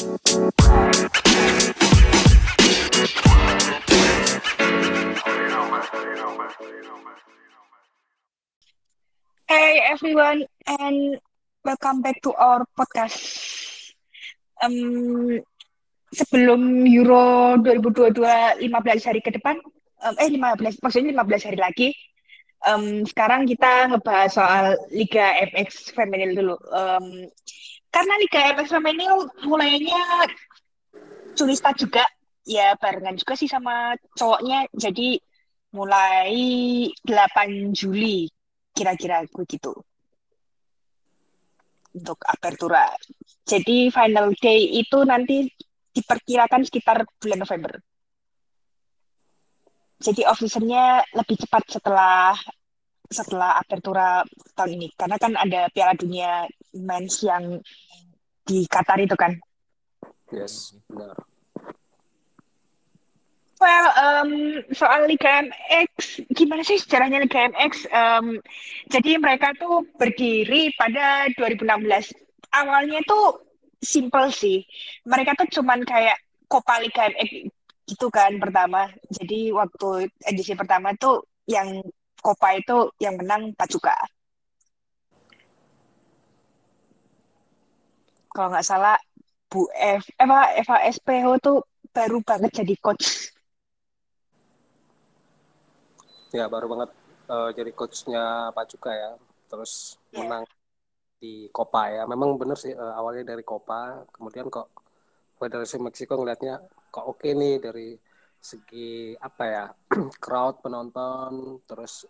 Hey everyone, and welcome back to our podcast. Um, sebelum Euro 2022 15 hari ke depan, um, eh 15, maksudnya 15 hari lagi, um, sekarang kita ngebahas soal Liga MX Feminil dulu. Um, karena Liga MX Feminil mulainya Juli start juga, ya barengan juga sih sama cowoknya, jadi mulai 8 Juli kira-kira begitu untuk apertura. Jadi final day itu nanti diperkirakan sekitar bulan November. Jadi off-seasonnya lebih cepat setelah setelah apertura tahun ini karena kan ada Piala Dunia Men's yang di Qatar itu kan. Yes, benar. Well, um, soal Liga MX, gimana sih sejarahnya Liga MX? Um, jadi mereka tuh berdiri pada 2016. Awalnya tuh simple sih. Mereka tuh cuman kayak Copa Liga MX gitu kan pertama. Jadi waktu edisi pertama tuh yang Copa itu yang menang Pacuka. Kalau nggak salah Bu F, Eva, Eva SPH tuh baru banget jadi coach Ya baru banget uh, jadi coachnya Pacuka ya, terus yeah. menang di Copa ya. Memang bener sih uh, awalnya dari Copa, kemudian kok Federasi Meksiko ngelihatnya kok oke okay nih dari segi apa ya crowd penonton, terus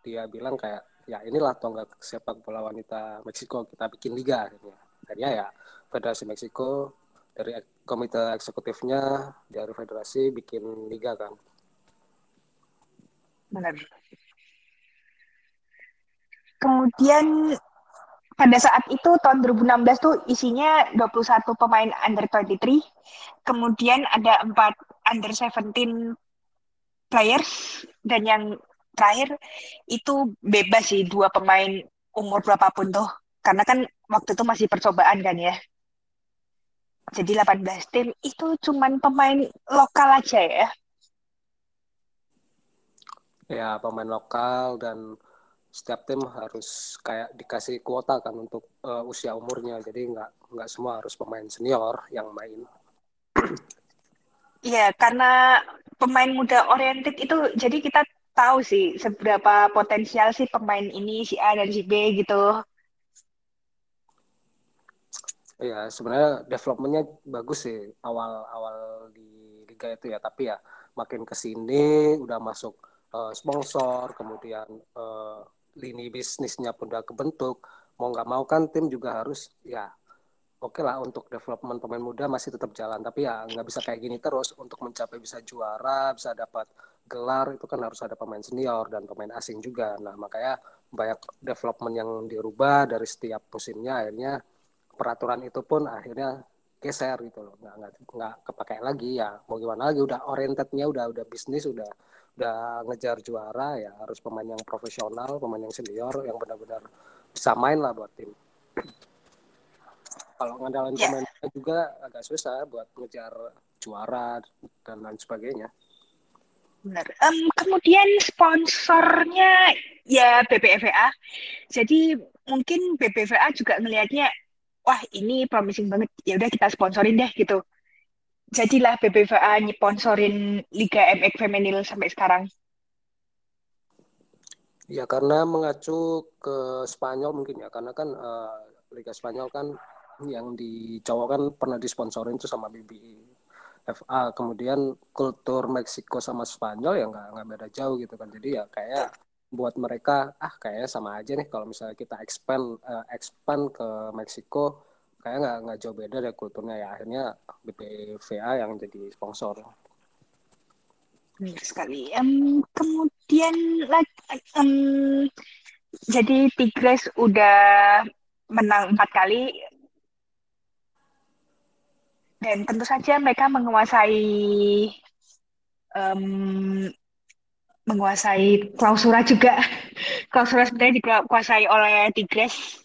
dia bilang kayak ya inilah tonggak sepak bola wanita Meksiko kita bikin liga akhirnya. Akhirnya ya Federasi Meksiko dari komite eksekutifnya dari federasi bikin liga kan Benar. Kemudian pada saat itu tahun 2016 tuh isinya 21 pemain under 23. Kemudian ada 4 under 17 players dan yang terakhir itu bebas sih dua pemain umur berapapun tuh. Karena kan waktu itu masih percobaan kan ya. Jadi 18 tim itu cuman pemain lokal aja ya ya pemain lokal dan setiap tim harus kayak dikasih kuota kan untuk uh, usia umurnya jadi nggak nggak semua harus pemain senior yang main Iya karena pemain muda oriented itu jadi kita tahu sih seberapa potensial sih pemain ini si A dan si B gitu. Iya sebenarnya developmentnya bagus sih awal-awal di liga itu ya. Tapi ya makin ke sini udah masuk uh, sponsor, kemudian uh, lini bisnisnya pun udah kebentuk, mau nggak mau kan tim juga harus ya oke okay lah untuk development pemain muda masih tetap jalan, tapi ya nggak bisa kayak gini terus. Untuk mencapai bisa juara, bisa dapat gelar itu kan harus ada pemain senior dan pemain asing juga. Nah makanya banyak development yang dirubah dari setiap musimnya. Akhirnya peraturan itu pun akhirnya geser gitu loh. Nggak nggak nggak kepakai lagi. Ya mau gimana lagi? Udah orientednya udah udah bisnis udah udah ngejar juara. Ya harus pemain yang profesional, pemain yang senior yang benar-benar bisa main lah buat tim. Kalau ngandalin yeah. pemain juga agak susah buat ngejar juara dan lain sebagainya. Benar. Um, kemudian sponsornya ya BBVA. Jadi mungkin BBVA juga ngelihatnya, wah ini promising banget. Ya udah kita sponsorin deh gitu jadilah BBVA nyponsorin Liga MX Feminil sampai sekarang? Ya karena mengacu ke Spanyol mungkin ya karena kan uh, Liga Spanyol kan yang di cowok kan pernah disponsorin tuh sama BBVA kemudian kultur Meksiko sama Spanyol ya nggak nggak beda jauh gitu kan. Jadi ya kayak buat mereka ah kayaknya sama aja nih kalau misalnya kita expand uh, expand ke Meksiko kayak nggak nggak jauh beda dari kulturnya. Ya akhirnya BPVA yang jadi sponsor. Sekali. Um, kemudian um, jadi Tigres udah menang empat kali dan tentu saja mereka menguasai um, menguasai klausura juga klausura sebenarnya dikuasai oleh Tigres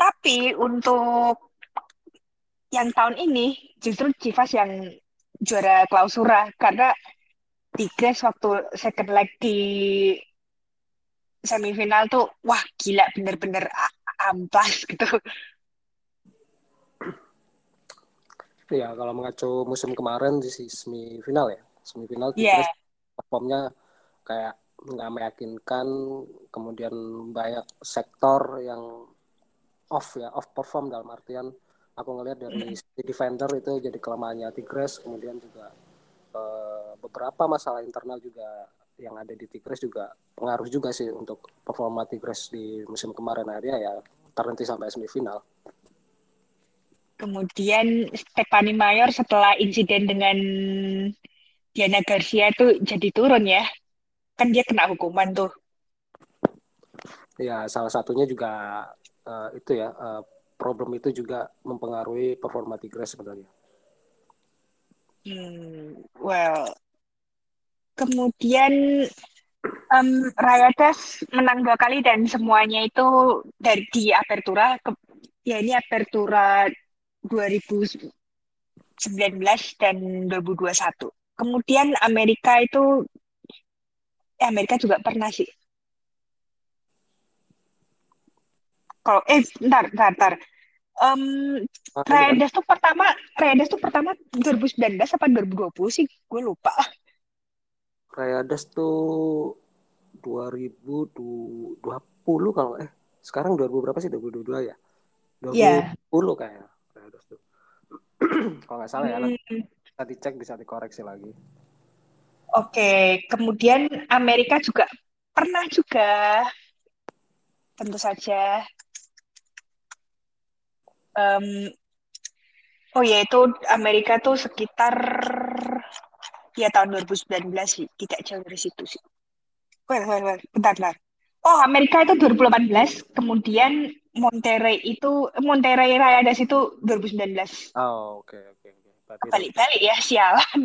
tapi untuk yang tahun ini justru Chivas yang juara klausura karena Tigres waktu second leg di semifinal tuh wah gila bener-bener amplas gitu. Ya kalau mengacu musim kemarin di semifinal ya, semifinal yeah. performnya kayak nggak meyakinkan, kemudian banyak sektor yang off ya, off perform dalam artian aku ngelihat dari mm. defender itu jadi kelemahannya Tigres, kemudian juga uh, beberapa masalah internal juga yang ada di Tigres juga pengaruh juga sih untuk performa Tigres di musim kemarin akhirnya ya terhenti sampai semifinal. Kemudian Stephanie Mayor setelah insiden dengan Diana Garcia itu jadi turun ya. Kan dia kena hukuman tuh. Ya salah satunya juga uh, itu ya uh, problem itu juga mempengaruhi performa Tigres sebenarnya. Hmm, well kemudian um, Rayadas menang dua kali dan semuanya itu dari di Apertura. Ke, ya ini Apertura 2019 dan 2021 kemudian Amerika itu eh, Amerika juga pernah sih. Kalau eh ntar ntar ntar. Um, Rayadas tuh pertama Rayadas tuh pertama 2019 apa 2020 sih? Gue lupa. Rayadas tuh 2020 kalau eh sekarang 2000 berapa sih 2022 ya? 2020 yeah. kayaknya Rayadas tuh. kalau nggak salah ya, hmm. bisa dicek bisa dikoreksi lagi. Oke, kemudian Amerika juga pernah juga, tentu saja. Um, oh ya itu Amerika tuh sekitar ya tahun 2019 sih, tidak jauh dari situ sih. Well, well, well. Bentar, bentar. Oh, Amerika itu 2018, kemudian Monterrey itu Monterrey Rayadas itu 2019. Oh, oke okay, oke okay, oke. Okay. Balik-balik ya, sialan.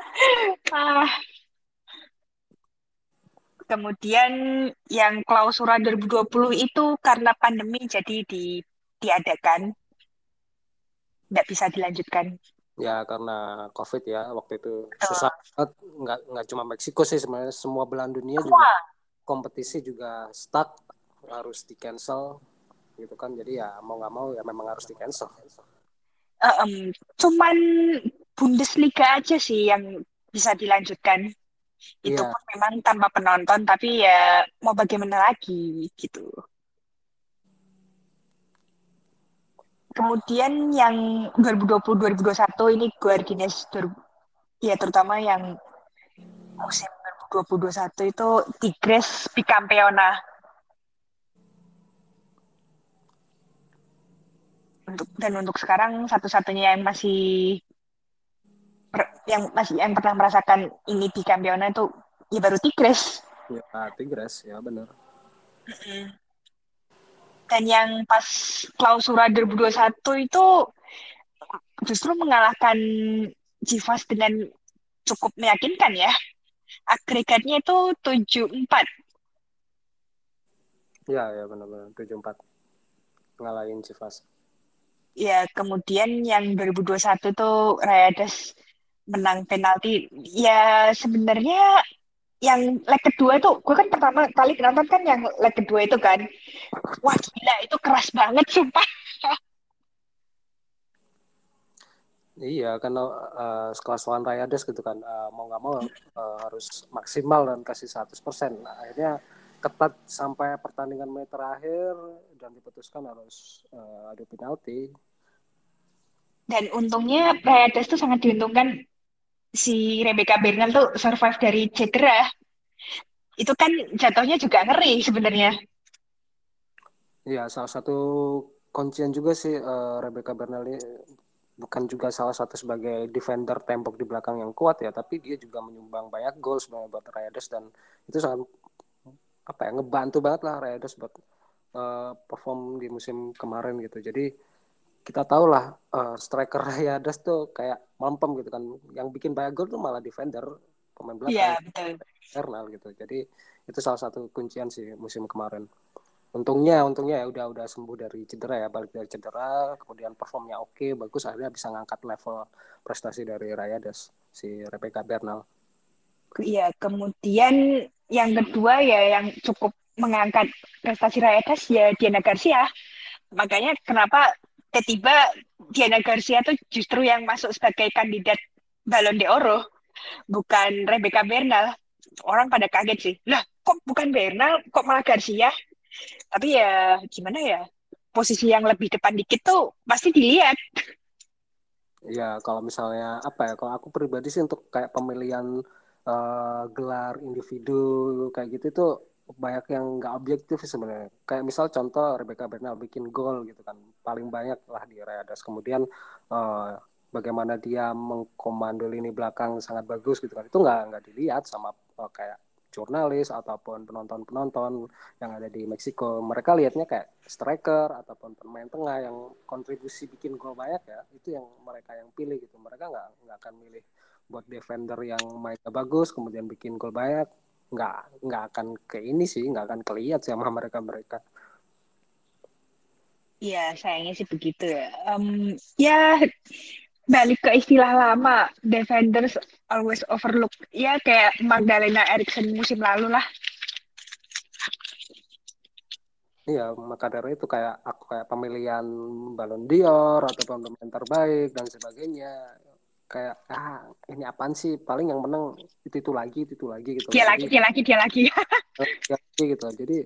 ah. Kemudian yang klausura 2020 itu karena pandemi jadi di, diadakan. Tidak bisa dilanjutkan. Ya karena COVID ya waktu itu Betul. susah banget. Nggak, nggak cuma Meksiko sih sebenarnya semua belahan dunia semua. juga kompetisi juga stuck harus di cancel gitu kan jadi ya mau nggak mau ya memang harus di cancel. Uh, um, cuman Bundesliga aja sih yang bisa dilanjutkan. Itu yeah. pun memang tanpa penonton, tapi ya mau bagaimana lagi gitu. Kemudian yang 2020-2021 ini Guardians ya terutama yang musim 2020-2021 itu Tigres Bicampeona. Untuk dan untuk sekarang satu-satunya yang masih yang masih yang pernah merasakan ini di Campiona itu ya baru Tigres. Ya, Tigres, ya benar. Dan yang pas klausura 2021 itu justru mengalahkan Jivas dengan cukup meyakinkan ya. Agregatnya itu 7-4. Ya, ya benar-benar 7-4. Ngalahin Jivas. Ya, kemudian yang 2021 tuh Rayadas menang penalti. Ya sebenarnya yang leg kedua itu gue kan pertama kali nonton kan yang leg kedua itu kan. Wah gila itu keras banget sumpah. Iya, karena uh, sekelas lawan Rayades gitu kan, uh, mau nggak mau uh, harus maksimal dan kasih 100%. Nah, akhirnya ketat sampai pertandingan menit terakhir dan diputuskan harus uh, adu penalti. Dan untungnya Rayades itu sangat diuntungkan si Rebecca Bernal tuh survive dari cedera itu kan jatuhnya juga ngeri sebenarnya Iya, salah satu kuncian juga sih uh, Rebecca Bernal bukan juga salah satu sebagai defender tembok di belakang yang kuat ya, tapi dia juga menyumbang banyak gol sebenarnya buat Rayadas dan itu sangat apa ya ngebantu banget lah Rayadas buat uh, perform di musim kemarin gitu. Jadi kita tahu lah uh, striker Rayadas tuh kayak mampem gitu kan. Yang bikin banyak gol tuh malah defender, pemain belakang. Iya, betul. Internal gitu. Jadi itu salah satu kuncian sih musim kemarin. untungnya untungnya ya udah udah sembuh dari cedera ya balik dari cedera kemudian performnya oke bagus akhirnya bisa ngangkat level prestasi dari Rayadas si Rebecca Bernal Iya, kemudian yang kedua ya yang cukup mengangkat prestasi Rayadas ya Diana Garcia. Makanya kenapa tiba-tiba Diana Garcia tuh justru yang masuk sebagai kandidat Ballon d'Oro, bukan Rebecca Bernal. Orang pada kaget sih. Lah, kok bukan Bernal, kok malah Garcia? Tapi ya gimana ya? Posisi yang lebih depan dikit tuh pasti dilihat. Ya, kalau misalnya apa ya? Kalau aku pribadi sih untuk kayak pemilihan uh, gelar individu kayak gitu itu banyak yang nggak objektif sebenarnya. Kayak misal contoh Rebecca Bernal bikin gol gitu kan, paling banyak lah di Rayadas. Kemudian uh, bagaimana dia mengkomando lini belakang sangat bagus gitu kan, itu nggak nggak dilihat sama uh, kayak jurnalis ataupun penonton-penonton yang ada di Meksiko. Mereka lihatnya kayak striker ataupun pemain tengah yang kontribusi bikin gol banyak ya, itu yang mereka yang pilih gitu. Mereka nggak nggak akan milih buat defender yang mainnya bagus kemudian bikin gol banyak nggak nggak akan ke ini sih nggak akan kelihat sama mereka mereka Iya, sayangnya sih begitu ya. Um, ya, balik ke istilah lama, defenders always overlook. Ya, kayak Magdalena Eriksson musim lalu lah. Iya, maka dari itu kayak aku kayak pemilihan Ballon d'Or atau pemain terbaik dan sebagainya kayak ah ini apaan sih? Paling yang menang itu itu lagi itu itu lagi gitu dia lagi dia lagi dia lagi. Dia lagi gitu. Jadi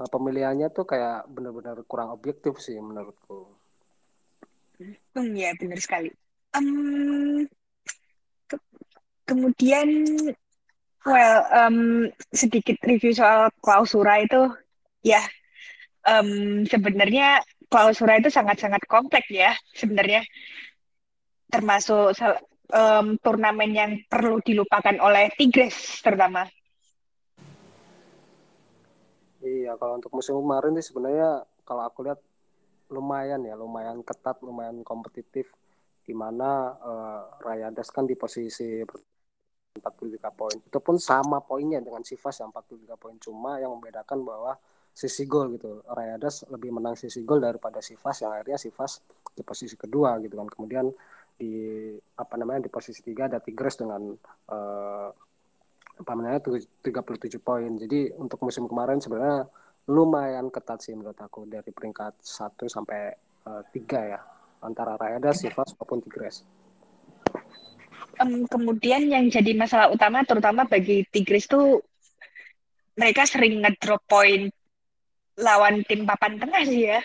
eh, pemilihannya tuh kayak benar-benar kurang objektif sih menurutku. Hmm ya benar sekali. Um, ke kemudian well um, sedikit review soal klausura itu. Ya um, sebenarnya klausura itu sangat-sangat kompleks ya sebenarnya termasuk um, turnamen yang perlu dilupakan oleh Tigres terutama. Iya, kalau untuk musim kemarin sih sebenarnya kalau aku lihat lumayan ya, lumayan ketat, lumayan kompetitif di mana uh, Rayadas kan di posisi 43 poin. Itu pun sama poinnya dengan Sivas yang 43 poin cuma yang membedakan bahwa sisi gol gitu. Rayadas lebih menang sisi gol daripada Sivas yang akhirnya Sivas di posisi kedua gitu kan. Kemudian di apa namanya di posisi tiga ada Tigres dengan uh, apa namanya 37 poin. Jadi untuk musim kemarin sebenarnya lumayan ketat sih menurut aku dari peringkat 1 sampai uh, ya antara Rayada, Sivas maupun Tigres. Um, kemudian yang jadi masalah utama terutama bagi Tigres tuh mereka sering ngedrop poin lawan tim papan tengah sih ya.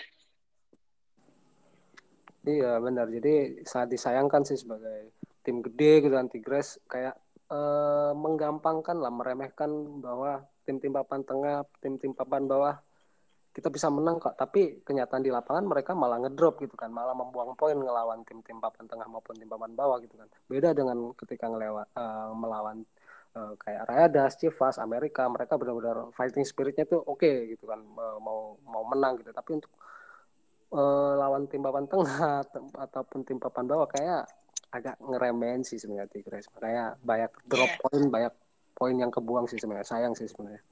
Iya benar. Jadi sangat disayangkan sih sebagai tim gede gitu kan Tigres kayak eh, menggampangkan lah meremehkan bahwa tim-tim papan tengah, tim-tim papan bawah kita bisa menang kok. Tapi kenyataan di lapangan mereka malah ngedrop gitu kan, malah membuang poin ngelawan tim-tim papan tengah maupun tim papan bawah gitu kan. Beda dengan ketika ngelewat uh, melawan uh, kayak Rayadas, Chivas, Amerika, mereka benar-benar fighting spiritnya tuh oke okay, gitu kan, mau mau menang gitu. Tapi untuk uh, lawan tim papan tengah ataupun tim papan bawah kayak agak ngeremen sih sebenarnya Tigres makanya banyak drop yeah. point banyak poin yang kebuang sih sebenarnya sayang sih sebenarnya.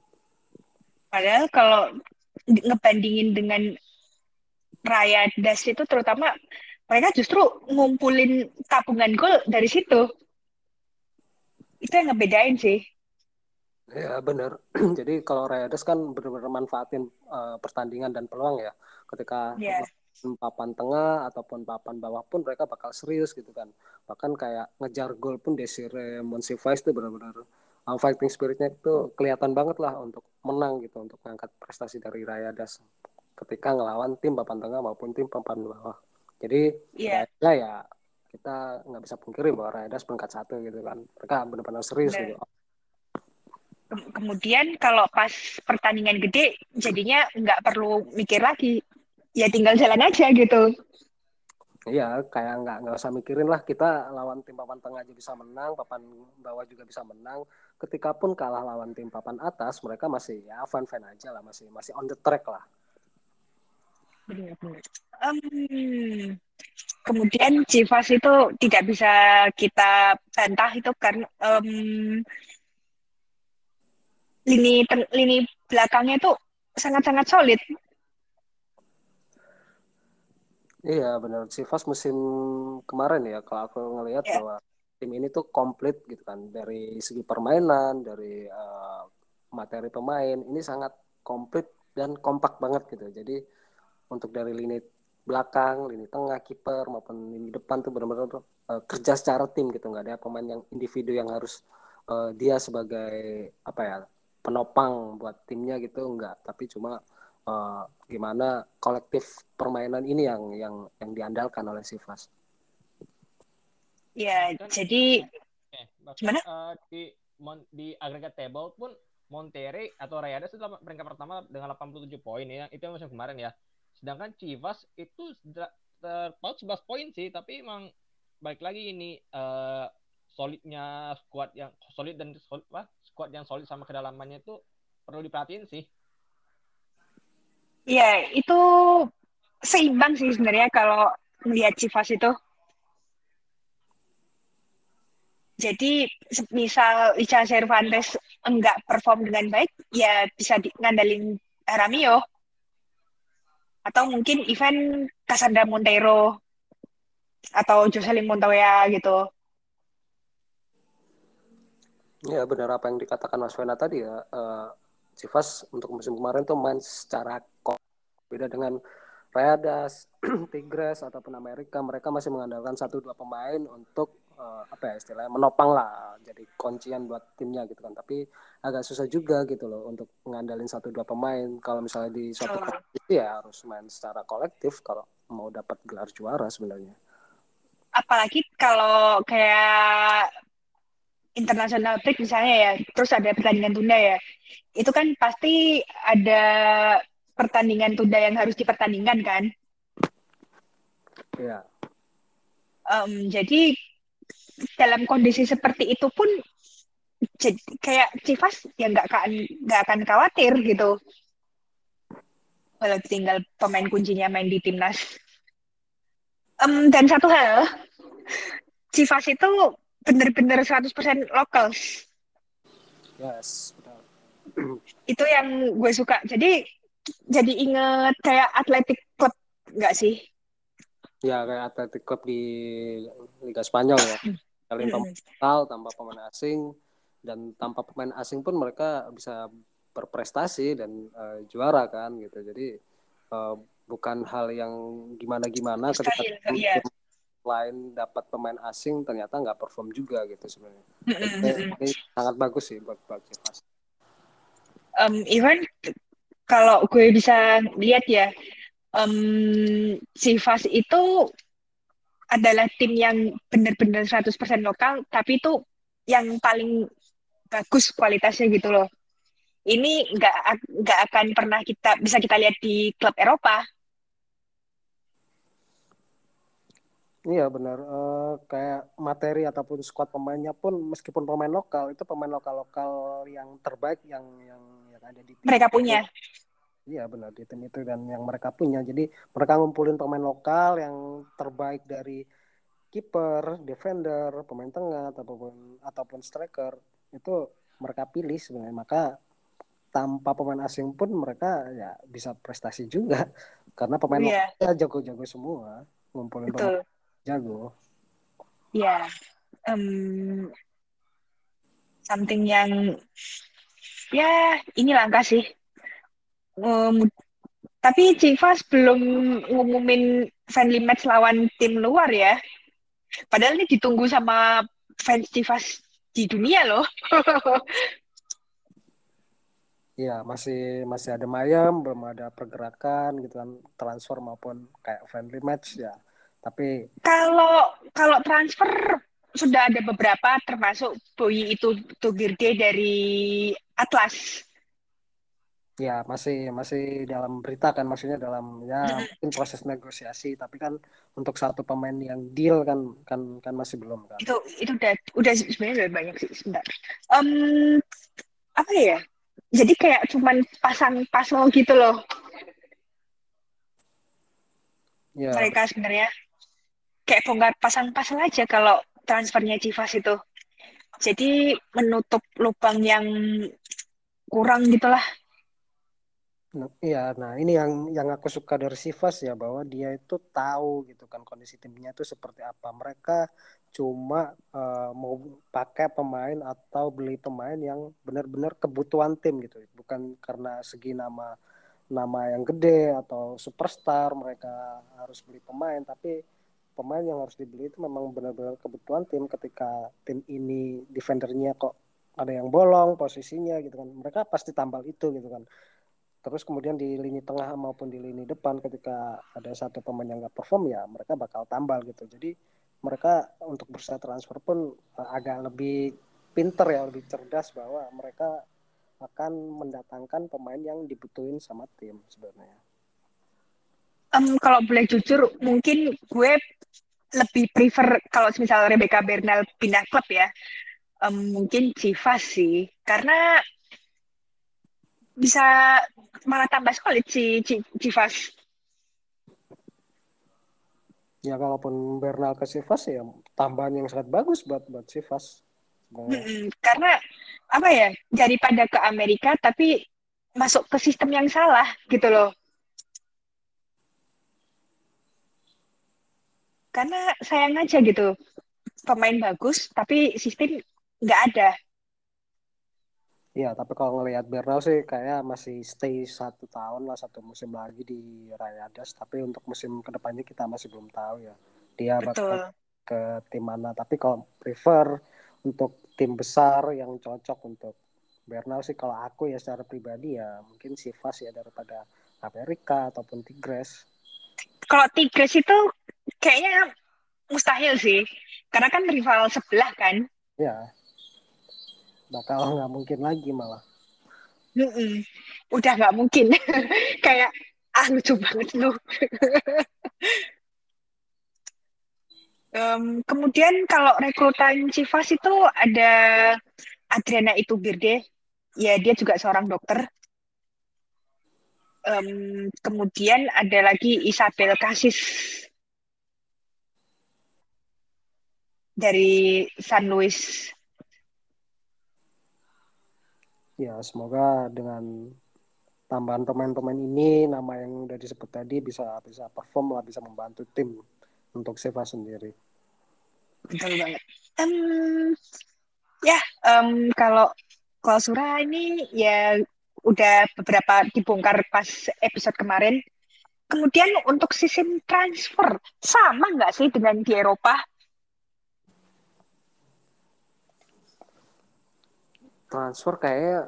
Padahal kalau ngebandingin dengan Raya Das itu terutama mereka justru ngumpulin tabungan gol dari situ. Itu yang ngebedain sih ya benar. Jadi kalau Rayadas kan benar-benar manfaatin uh, pertandingan dan peluang ya. Ketika yeah. papan tengah ataupun papan bawah pun mereka bakal serius gitu kan. Bahkan kayak ngejar gol pun Desire Monsifais itu benar-benar um, fighting spiritnya itu kelihatan banget lah untuk menang gitu untuk mengangkat prestasi dari Rayadas ketika ngelawan tim papan tengah maupun tim papan bawah. Jadi yeah. ya, ya kita nggak bisa pungkiri bahwa Rayadas peringkat satu gitu kan. Mereka benar-benar serius gitu kemudian kalau pas pertandingan gede jadinya nggak perlu mikir lagi. Ya tinggal jalan aja gitu. Iya, kayak nggak nggak usah mikirin lah. Kita lawan tim papan tengah aja bisa menang, papan bawah juga bisa menang. Ketika pun kalah lawan tim papan atas, mereka masih ya fan fan aja lah, masih masih on the track lah. Um, kemudian Chivas itu tidak bisa kita bantah itu karena um, lini lini belakangnya itu sangat sangat solid. Iya benar. Chivas musim kemarin ya kalau aku ngelihat Ya. bahwa tim ini tuh komplit gitu kan. Dari segi permainan dari uh, materi pemain ini sangat komplit dan kompak banget gitu. Jadi untuk dari lini belakang lini tengah kiper maupun lini depan tuh benar-benar uh, kerja secara tim gitu. Nggak ada pemain yang individu yang harus uh, dia sebagai apa ya penopang buat timnya gitu enggak tapi cuma uh, gimana kolektif permainan ini yang yang yang diandalkan oleh Sivas. Ya, kan, jadi eh, gimana? Uh, di di agregat table pun Monterrey atau Rayadas itu peringkat pertama dengan 87 poin ya. Itu yang musim kemarin ya. Sedangkan Chivas itu terpaut 11 poin sih, tapi emang balik lagi ini uh, solidnya squad yang solid dan solid, apa, squad yang solid sama kedalamannya itu perlu diperhatiin sih. Iya, itu seimbang sih sebenarnya kalau melihat Chivas itu. Jadi misal Ica Cervantes enggak perform dengan baik, ya bisa ngandalin Ramio. Atau mungkin event Cassandra Montero atau Jocelyn Montoya gitu. Ya benar apa yang dikatakan Mas Vena tadi ya. Uh, Chivas untuk musim kemarin tuh main secara kok beda dengan Rayadas, Tigres ataupun Amerika. Mereka masih mengandalkan satu dua pemain untuk uh, apa ya istilahnya menopang lah jadi kuncian buat timnya gitu kan. Tapi agak susah juga gitu loh untuk mengandalin satu dua pemain. Kalau misalnya di suatu kompetisi ya harus main secara kolektif kalau mau dapat gelar juara sebenarnya. Apalagi kalau kayak international break misalnya ya, terus ada pertandingan tunda ya, itu kan pasti ada pertandingan tunda yang harus dipertandingkan kan? Iya. Um, jadi dalam kondisi seperti itu pun jadi, kayak Civas ya nggak akan nggak akan khawatir gitu. Kalau tinggal pemain kuncinya main di timnas. Um, dan satu hal, Civas itu bener-bener 100% lokal. Yes, betul. Itu yang gue suka. Jadi jadi inget kayak atletik klub nggak sih? Ya kayak atletik klub di Liga Spanyol ya. Kalian lokal tanpa pemain asing dan tanpa pemain asing pun mereka bisa berprestasi dan uh, juara kan gitu. Jadi uh, bukan hal yang gimana-gimana ketika iya lain dapat pemain asing ternyata nggak perform juga gitu sebenarnya. ini, sangat bagus sih buat buat Chivas. Um, Ivan, kalau gue bisa lihat ya, um, Chivas itu adalah tim yang benar-benar 100% lokal, tapi itu yang paling bagus kualitasnya gitu loh. Ini nggak nggak akan pernah kita bisa kita lihat di klub Eropa Iya benar. Uh, kayak materi ataupun skuad pemainnya pun meskipun pemain lokal itu pemain lokal lokal yang terbaik yang yang yang ada di tim mereka punya. Iya benar di tim itu dan yang mereka punya. Jadi mereka ngumpulin pemain lokal yang terbaik dari kiper, defender, pemain tengah ataupun ataupun striker itu mereka pilih sebenarnya. Maka tanpa pemain asing pun mereka ya bisa prestasi juga karena pemain yeah. lokal jago-jago semua ngumpulin Betul. pemain jago. Ya, um, something yang ya ini langka sih. Um, tapi Civas belum ngumumin friendly match lawan tim luar ya. Padahal ini ditunggu sama fans Civas di dunia loh. Iya, masih masih ada mayam, belum ada pergerakan gitu kan transfer maupun kayak friendly match ya tapi kalau kalau transfer sudah ada beberapa termasuk Boyi itu Tugirde dari Atlas. Ya masih masih dalam berita kan maksudnya dalam ya mungkin proses negosiasi tapi kan untuk satu pemain yang deal kan kan kan masih belum kan. Itu itu udah udah sebenarnya udah banyak sih sebentar. Um, apa ya? Jadi kayak cuman pasang pasang gitu loh. Ya. Mereka sebenarnya kayak bongkar pasang-pasang aja kalau transfernya Civas itu. Jadi menutup lubang yang kurang gitulah. Nah, iya, nah ini yang yang aku suka dari Sivas ya bahwa dia itu tahu gitu kan kondisi timnya itu seperti apa. Mereka cuma uh, mau pakai pemain atau beli pemain yang benar-benar kebutuhan tim gitu, bukan karena segi nama nama yang gede atau superstar mereka harus beli pemain, tapi pemain yang harus dibeli itu memang benar-benar kebutuhan tim ketika tim ini defendernya kok ada yang bolong posisinya gitu kan. Mereka pasti tambal itu gitu kan. Terus kemudian di lini tengah maupun di lini depan ketika ada satu pemain yang nggak perform ya mereka bakal tambal gitu. Jadi mereka untuk bursa transfer pun uh, agak lebih pinter ya lebih cerdas bahwa mereka akan mendatangkan pemain yang dibutuhin sama tim sebenarnya. Um, kalau boleh jujur, mungkin gue lebih prefer kalau misalnya Rebecca Bernal pindah klub ya, um, mungkin Chivas sih, karena bisa malah tambah solid si Chivas. Ya kalaupun Bernal ke Chivas ya tambahan yang sangat bagus buat buat Chivas. Hmm, karena apa ya daripada ke Amerika tapi masuk ke sistem yang salah gitu loh. Karena sayang aja gitu pemain bagus tapi sistem nggak ada Iya, tapi kalau ngelihat Bernal sih kayak masih stay satu tahun lah satu musim lagi di Rayadas. Tapi untuk musim ke depannya kita masih belum tahu ya. Dia bakal ke tim mana. Tapi kalau prefer untuk tim besar yang cocok untuk Bernal sih kalau aku ya secara pribadi ya mungkin Sivas ya daripada Amerika ataupun Tigres. Kalau Tigres itu kayaknya mustahil sih. Karena kan rival sebelah kan. Ya, bakal nggak mungkin lagi malah. Mm-mm. udah nggak mungkin. Kayak ah lucu banget lu um, kemudian kalau rekrutan Civas itu ada Adriana itu Birde ya dia juga seorang dokter. Um, kemudian ada lagi Isabel Kasis dari San Luis ya semoga dengan tambahan pemain-pemain ini nama yang udah disebut tadi bisa bisa perform lah bisa membantu tim untuk Seva sendiri. Betul banget. Um, ya um, kalau Klausura ini ya udah beberapa dibongkar pas episode kemarin. Kemudian untuk sistem transfer sama nggak sih dengan di Eropa? Transfer kayak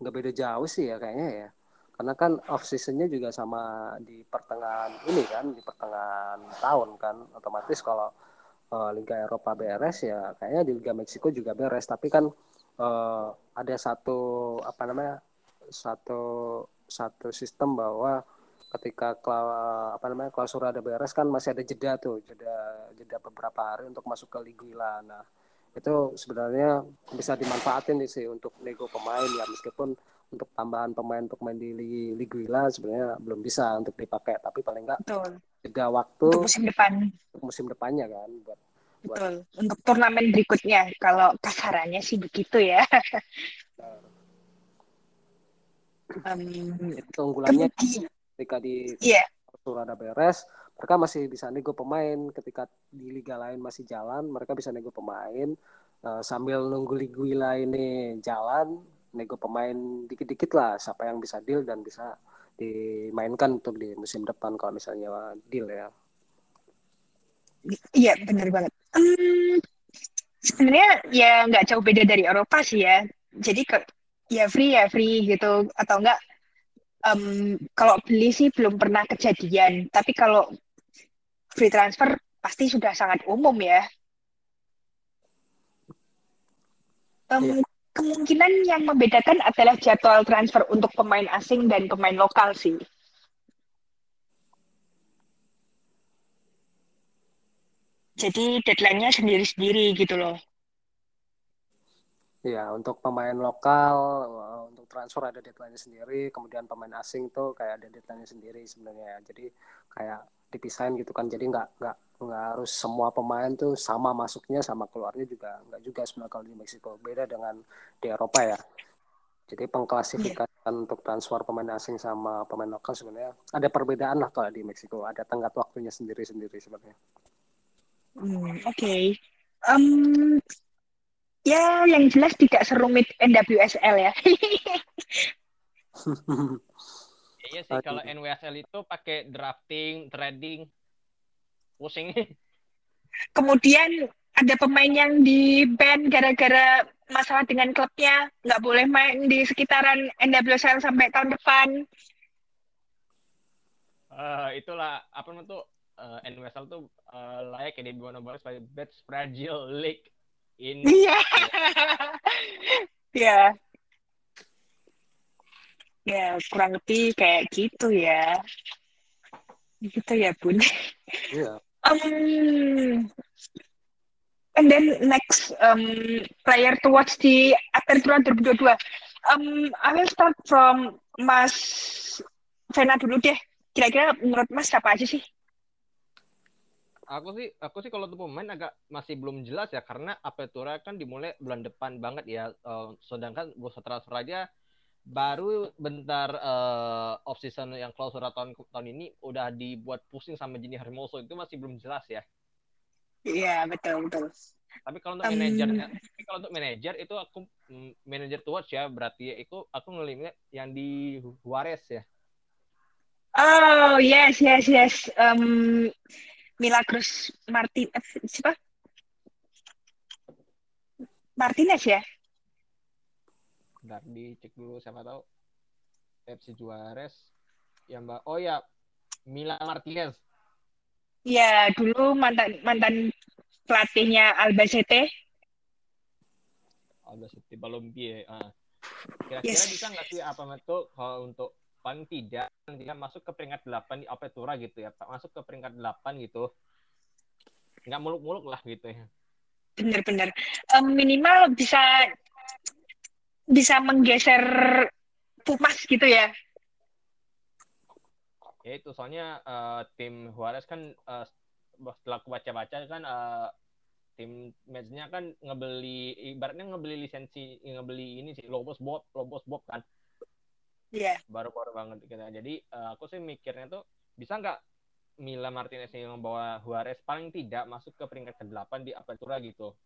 nggak beda jauh sih ya kayaknya ya. Karena kan off seasonnya juga sama di pertengahan ini kan di pertengahan tahun kan. Otomatis kalau uh, Liga Eropa beres ya kayaknya di Liga Meksiko juga beres. Tapi kan uh, ada satu apa namanya satu satu sistem bahwa ketika apa namanya klausura ada beres kan masih ada jeda tuh jeda jeda beberapa hari untuk masuk ke Liga nah itu sebenarnya bisa dimanfaatin sih untuk nego pemain ya. Meskipun untuk tambahan pemain untuk main di Liga sebenarnya belum bisa untuk dipakai. Tapi paling enggak jeda waktu untuk musim depan. untuk musim depannya kan buat betul. Buat... untuk turnamen berikutnya. Kalau kasarannya sih begitu ya. Um, itu unggulannya ketika di yeah. ada beres mereka masih bisa nego pemain. Ketika di liga lain masih jalan mereka bisa nego pemain. Uh, sambil nunggu liga ini jalan nego pemain dikit-dikit lah siapa yang bisa deal dan bisa dimainkan untuk di musim depan kalau misalnya deal ya. Iya benar banget. Um, sebenarnya ya nggak jauh beda dari Eropa sih ya. Jadi ke ya free ya free gitu. Atau enggak um, kalau beli sih belum pernah kejadian. Tapi kalau free transfer pasti sudah sangat umum ya. Um, yeah. Kemungkinan yang membedakan adalah jadwal transfer untuk pemain asing dan pemain lokal sih. Jadi deadline-nya sendiri-sendiri gitu loh. Ya, untuk pemain lokal, eh, untuk transfer ada deadline sendiri, kemudian pemain asing tuh kayak ada deadline sendiri sebenarnya. Jadi kayak dipisahin gitu kan jadi nggak nggak nggak harus semua pemain tuh sama masuknya sama keluarnya juga nggak juga sebenarnya kalau di Meksiko beda dengan di Eropa ya jadi pengklasifikasi untuk transfer pemain asing sama pemain lokal sebenarnya ada perbedaan lah kalau di Meksiko ada tenggat waktunya sendiri-sendiri sebenarnya. Hmm, Oke, okay. um, ya yang jelas tidak serumit NWSL ya. iya sih kalau NWSL itu pakai drafting, trading, pusing. Kemudian ada pemain yang di ban gara-gara masalah dengan klubnya nggak boleh main di sekitaran NWSL sampai tahun depan. Uh, itulah apa namanya tuh uh, NWSL tuh uh, layak ya di sebagai best fragile league in. Iya. Iya. Ya kurang lebih kayak gitu ya. Gitu ya bun. Iya. Um, and then next um, player to watch di Apertura 2022. Um, I will start from Mas Vena dulu deh. Kira-kira menurut Mas siapa aja sih? Aku sih, aku sih kalau untuk pemain agak masih belum jelas ya karena Apertura kan dimulai bulan depan banget ya. Uh, sedangkan bursa transfer aja baru bentar uh, off season yang klausul tahun tahun ini udah dibuat pusing sama Jenny Hermoso itu masih belum jelas ya. Iya betul betul. Tapi kalau untuk um, manajer, tapi kalau untuk manajer itu aku mm, manajer tua ya berarti itu aku ngelihat yang di Juarez ya. Oh yes yes yes. Um, Milagros Martin eh, siapa? Martinez ya? Bentar dicek dulu siapa tahu. FC Juarez yang mbak oh ya Mila Martinez Ya, dulu mantan mantan pelatihnya Albacete. Albacete Balompié. Ah. Kira-kira yes. bisa nggak sih apa itu kalau untuk paling tidak tidak masuk ke peringkat 8 di Apertura gitu ya, Pak. Masuk ke peringkat 8 gitu. Nggak muluk-muluk lah gitu ya. Bener-bener. Um, minimal bisa bisa menggeser Pumas gitu ya ya itu soalnya uh, tim Juarez kan uh, setelah aku baca-baca kan uh, tim matchnya kan ngebeli ibaratnya ngebeli lisensi ngebeli ini sih Lobos Bob Lobos Bob kan iya yeah. baru-baru banget gitu jadi uh, aku sih mikirnya tuh bisa nggak Mila Martinez yang membawa Juarez paling tidak masuk ke peringkat ke-8 di Apertura gitu.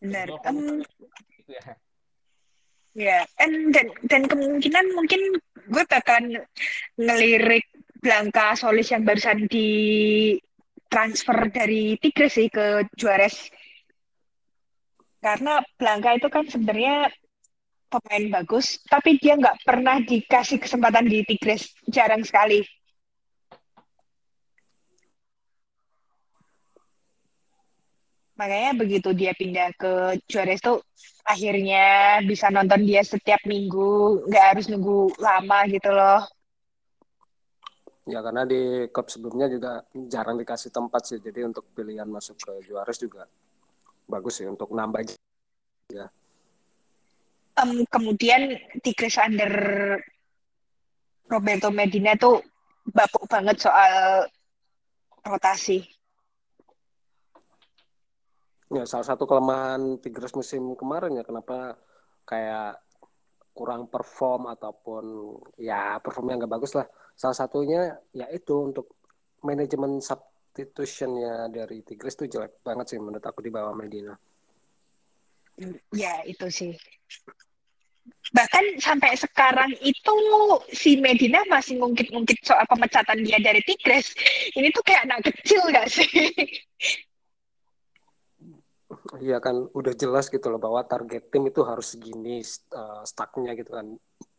Benar. Um, gitu ya. Ya, and dan dan kemungkinan mungkin gue bakal ngelirik Blanka Solis yang barusan di transfer dari Tigres sih ke Juarez. Karena Blanka itu kan sebenarnya pemain bagus, tapi dia nggak pernah dikasih kesempatan di Tigres, jarang sekali. Makanya begitu dia pindah ke Juarez tuh akhirnya bisa nonton dia setiap minggu, nggak harus nunggu lama gitu loh. Ya karena di klub sebelumnya juga jarang dikasih tempat sih, jadi untuk pilihan masuk ke Juarez juga bagus sih untuk nambah ya. Um, kemudian Tigres under Roberto Medina tuh bapuk banget soal rotasi. Ya, salah satu kelemahan Tigres musim kemarin ya kenapa kayak kurang perform ataupun ya performnya nggak bagus lah. Salah satunya ya itu untuk manajemen substitutionnya dari Tigres tuh jelek banget sih menurut aku di bawah Medina. Ya itu sih. Bahkan sampai sekarang itu si Medina masih ngungkit-ngungkit soal pemecatan dia dari Tigres. Ini tuh kayak anak kecil gak sih? Iya kan udah jelas gitu loh bahwa target tim itu harus segini uh, stucknya gitu kan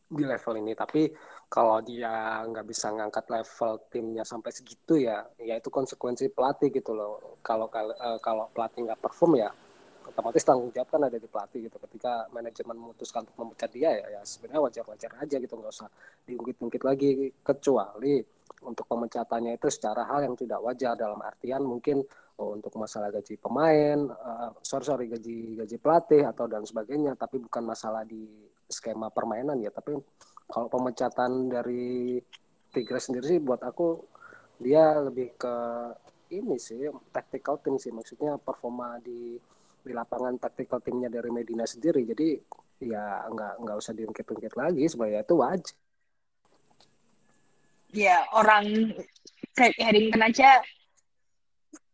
di level ini. Tapi kalau dia nggak bisa ngangkat level timnya sampai segitu ya, ya itu konsekuensi pelatih gitu loh. Kalau uh, kalau pelatih nggak perform ya otomatis tanggung jawab kan ada di pelatih gitu. Ketika manajemen memutuskan untuk memecat dia ya, ya sebenarnya wajar-wajar aja gitu. Nggak usah diungkit-ungkit lagi. Kecuali untuk pemecatannya itu secara hal yang tidak wajar. Dalam artian mungkin oh, untuk masalah gaji pemain, uh, sorry sorry gaji gaji pelatih atau dan sebagainya, tapi bukan masalah di skema permainan ya. Tapi kalau pemecatan dari Tigres sendiri sih buat aku dia lebih ke ini sih tactical team sih. Maksudnya performa di di lapangan tactical timnya dari Medina sendiri. Jadi ya nggak nggak usah diungkit-ungkit lagi sebenarnya itu wajar ya orang Craig Harrington aja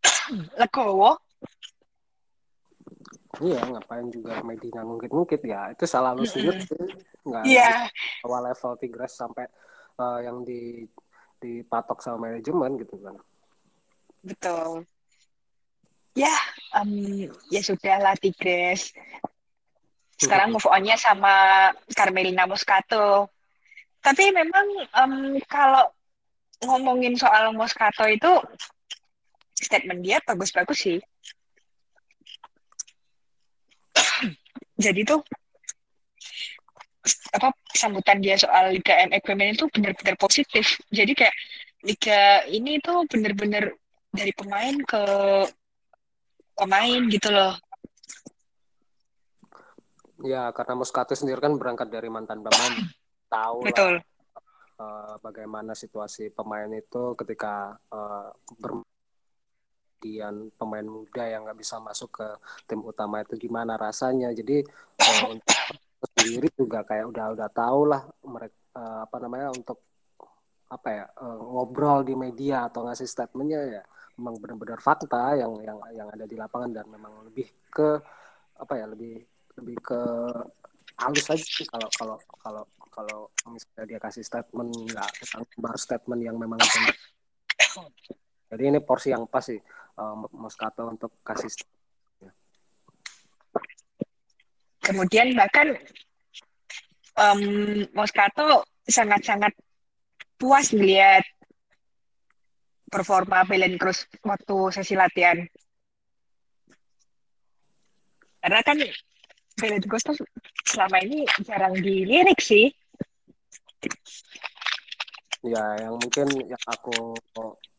legowo. Iya ngapain juga Medina ngungkit-ngungkit? Ya itu salah lu sendiri nggak Iya. awal level Tigres sampai uh, yang di dipatok sama manajemen gitu kan. Betul ya um, ya sudah lah Tigres sekarang move on-nya sama Carmelina Moscato. Tapi memang um, kalau ngomongin soal Moscato itu statement dia bagus-bagus sih. Jadi tuh apa sambutan dia soal Liga MX Women itu benar-benar positif. Jadi kayak Liga ini tuh benar-benar dari pemain ke pemain gitu loh. Ya, karena Moscato sendiri kan berangkat dari mantan pemain. Tahu Betul. lah uh, bagaimana situasi pemain itu ketika uh, pemain muda yang nggak bisa masuk ke tim utama itu gimana rasanya. Jadi uh, untuk sendiri juga kayak udah udah tahu lah mereka uh, apa namanya untuk apa ya uh, ngobrol di media atau ngasih statementnya ya memang benar-benar fakta yang yang yang ada di lapangan dan memang lebih ke apa ya lebih lebih ke halus aja sih kalau kalau kalau kalau misalnya dia kasih statement nggak gambar statement yang memang jadi ini porsi yang pas sih uh, Moscato untuk kasih Kemudian bahkan um, Moscato sangat-sangat puas melihat performa Belen Cruz waktu sesi latihan. Karena kan Belen Cruz tuh selama ini jarang dilirik sih. Ya, yang mungkin yang aku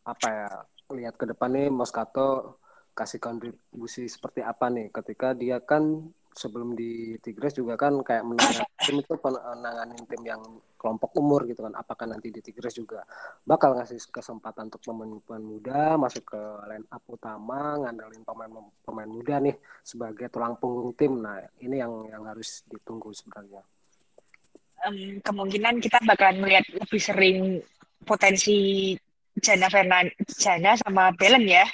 apa ya lihat ke depan nih Moscato kasih kontribusi seperti apa nih ketika dia kan sebelum di Tigres juga kan kayak menangani tim itu menanganin tim yang kelompok umur gitu kan. Apakah nanti di Tigres juga bakal ngasih kesempatan untuk pemain-pemain muda masuk ke line up utama ngandelin pemain-pemain muda nih sebagai tulang punggung tim? Nah ini yang yang harus ditunggu sebenarnya. Um, kemungkinan kita bakalan melihat lebih sering potensi Jana Fernan Jana sama Belen ya.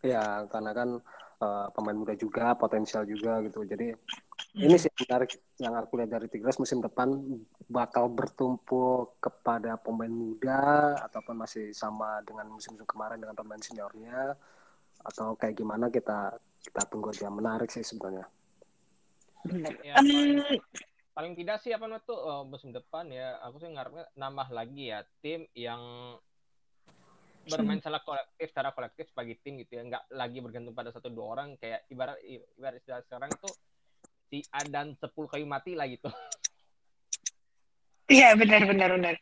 Ya karena kan uh, pemain muda juga, potensial juga gitu. Jadi hmm. ini sih menarik yang aku lihat dari Tigres musim depan bakal bertumpu kepada pemain muda ataupun masih sama dengan musim-musim kemarin dengan pemain seniornya atau kayak gimana kita kita tunggu aja menarik sih sebenarnya. Ya, paling, paling tidak sih apa tuh uh, musim depan ya aku sih ngarepnya nambah lagi ya tim yang bermain secara kolektif secara kolektif sebagai tim gitu ya. Nggak lagi bergantung pada satu dua orang. Kayak ibarat ibarat istilah sekarang tuh si Adan sepuluh kayu mati lah gitu. Iya benar benar benar.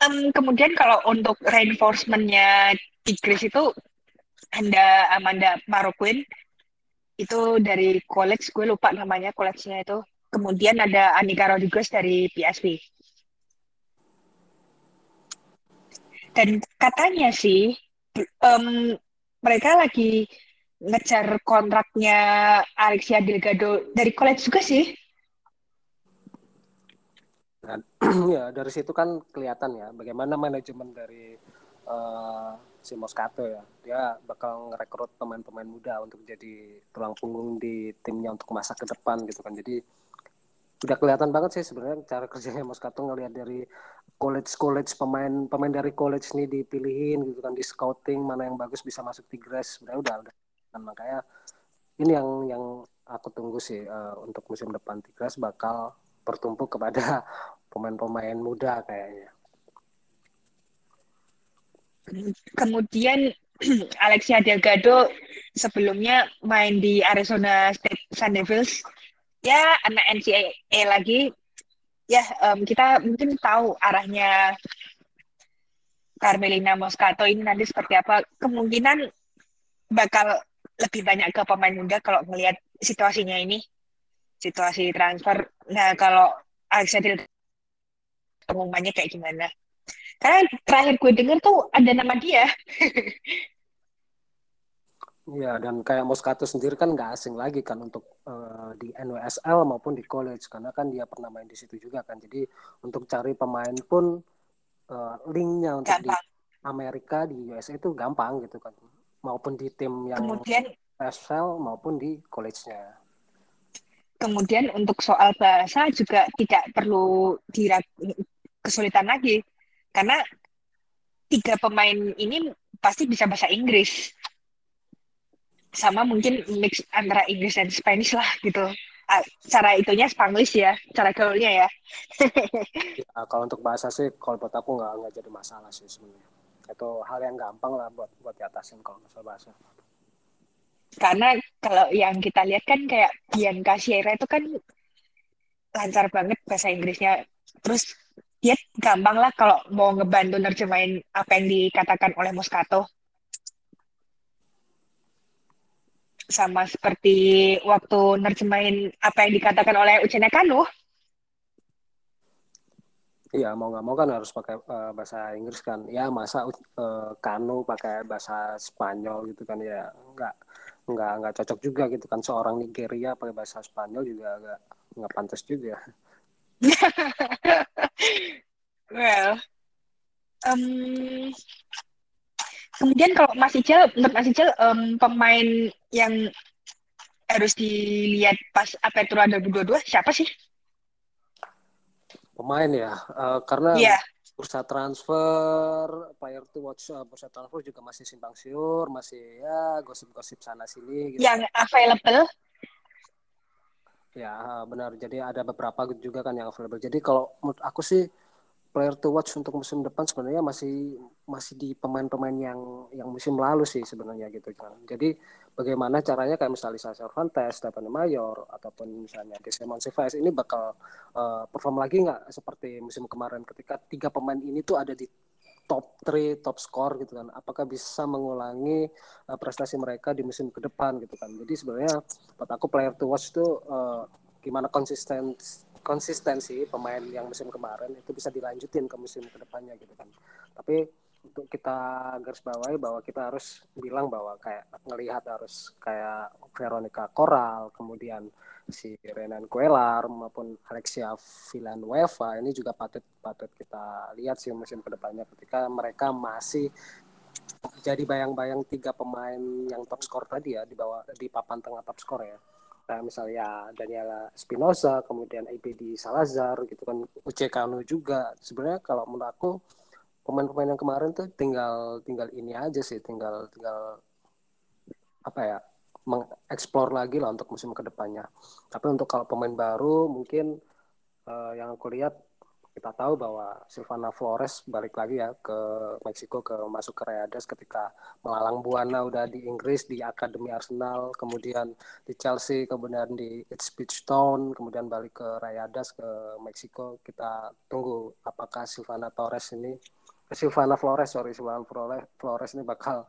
Um, kemudian kalau untuk reinforcementnya Tigris itu ada Amanda Maroquin itu dari college gue lupa namanya college-nya itu. Kemudian ada Anika Rodriguez dari PSV dan katanya sih um, mereka lagi ngejar kontraknya Alexia Delgado dari college juga sih. Dan ya dari situ kan kelihatan ya bagaimana manajemen dari uh, si Moscato ya. Dia bakal ngerekrut pemain-pemain muda untuk jadi tulang punggung di timnya untuk masa ke depan gitu kan. Jadi udah kelihatan banget sih sebenarnya cara kerjanya Moscato ngelihat dari college college pemain pemain dari college nih dipilihin gitu kan di scouting mana yang bagus bisa masuk Tigres sebenarnya udah udah dan makanya ini yang yang aku tunggu sih uh, untuk musim depan. Tigres bakal bertumpu kepada pemain-pemain muda kayaknya. Kemudian Alexia Delgado sebelumnya main di Arizona State Sun Devils. Ya anak NCAA lagi ya um, kita mungkin tahu arahnya Carmelina Moscato ini nanti seperti apa. Kemungkinan bakal lebih banyak ke pemain muda kalau melihat situasinya ini. Situasi transfer. Nah kalau Alexander pengumumannya kayak gimana? Karena terakhir gue denger tuh ada nama dia Iya, dan kayak Moscato sendiri kan nggak asing lagi kan untuk uh, di NWSL maupun di college karena kan dia pernah main di situ juga kan. Jadi untuk cari pemain pun uh, linknya untuk gampang. di Amerika di USA itu gampang gitu kan. Maupun di tim yang Kemudian SL maupun di college-nya. Kemudian untuk soal bahasa juga tidak perlu diragu kesulitan lagi karena tiga pemain ini pasti bisa bahasa Inggris sama mungkin mix antara Inggris dan Spanish lah gitu. Cara itunya Spanglish ya cara gaulnya ya. ya kalau untuk bahasa sih kalau buat aku nggak nggak jadi masalah sih sebenarnya. Itu hal yang gampang lah buat buat diatasin kalau masalah bahasa. Karena kalau yang kita lihat kan kayak Bianca Sierra itu kan lancar banget bahasa Inggrisnya. Terus dia gampang lah kalau mau ngebantu nerjemahin apa yang dikatakan oleh Moscato sama seperti waktu nerjemahin apa yang dikatakan oleh Ucena Kanu. Iya mau nggak mau kan harus pakai uh, bahasa Inggris kan. Ya masa uh, Kanu pakai bahasa Spanyol gitu kan ya nggak nggak nggak cocok juga gitu kan seorang Nigeria pakai bahasa Spanyol juga nggak nggak pantas juga. well, um, kemudian kalau Mas Ijal, menurut Mas Ijal, um, pemain yang harus dilihat pas Apertura 2022 siapa sih? Pemain ya, uh, karena yeah. bursa transfer, player to watch uh, bursa transfer juga masih simpang siur, masih ya gosip-gosip sana sini. Gitu. Yang available? Ya benar. Jadi ada beberapa juga kan yang available. Jadi kalau menurut aku sih player to watch untuk musim depan sebenarnya masih masih di pemain-pemain yang yang musim lalu sih sebenarnya gitu kan. Jadi bagaimana caranya kayak misalnya Sasa Cervantes, Stefan Mayor ataupun misalnya Desemon Sivaes ini bakal uh, perform lagi nggak seperti musim kemarin ketika tiga pemain ini tuh ada di top 3, top score gitu kan. Apakah bisa mengulangi uh, prestasi mereka di musim ke depan gitu kan. Jadi sebenarnya buat aku player to watch itu uh, gimana konsisten konsistensi pemain yang musim kemarin itu bisa dilanjutin ke musim ke depannya gitu kan. Tapi untuk kita garis bawahi bahwa kita harus bilang bahwa kayak ngelihat harus kayak Veronica Coral kemudian si Renan Kuelar maupun Alexia Villanueva ini juga patut patut kita lihat sih musim ke depannya ketika mereka masih jadi bayang-bayang tiga pemain yang top skor tadi ya di bawah di papan tengah top skor ya Nah, misalnya Daniela Spinoza, kemudian di Salazar gitu kan, Uce Kanu juga. Sebenarnya kalau menurut aku pemain-pemain yang kemarin tuh tinggal tinggal ini aja sih, tinggal tinggal apa ya? mengeksplor lagi lah untuk musim ke depannya. Tapi untuk kalau pemain baru mungkin uh, yang aku lihat kita tahu bahwa Silvana Flores balik lagi ya ke Meksiko ke masuk ke Rayadas ketika melalang buana udah di Inggris di Akademi Arsenal kemudian di Chelsea kemudian di Ipswich Town kemudian balik ke Rayadas ke Meksiko kita tunggu apakah Silvana Torres ini Silvana Flores sorry Silvana Flores, ini bakal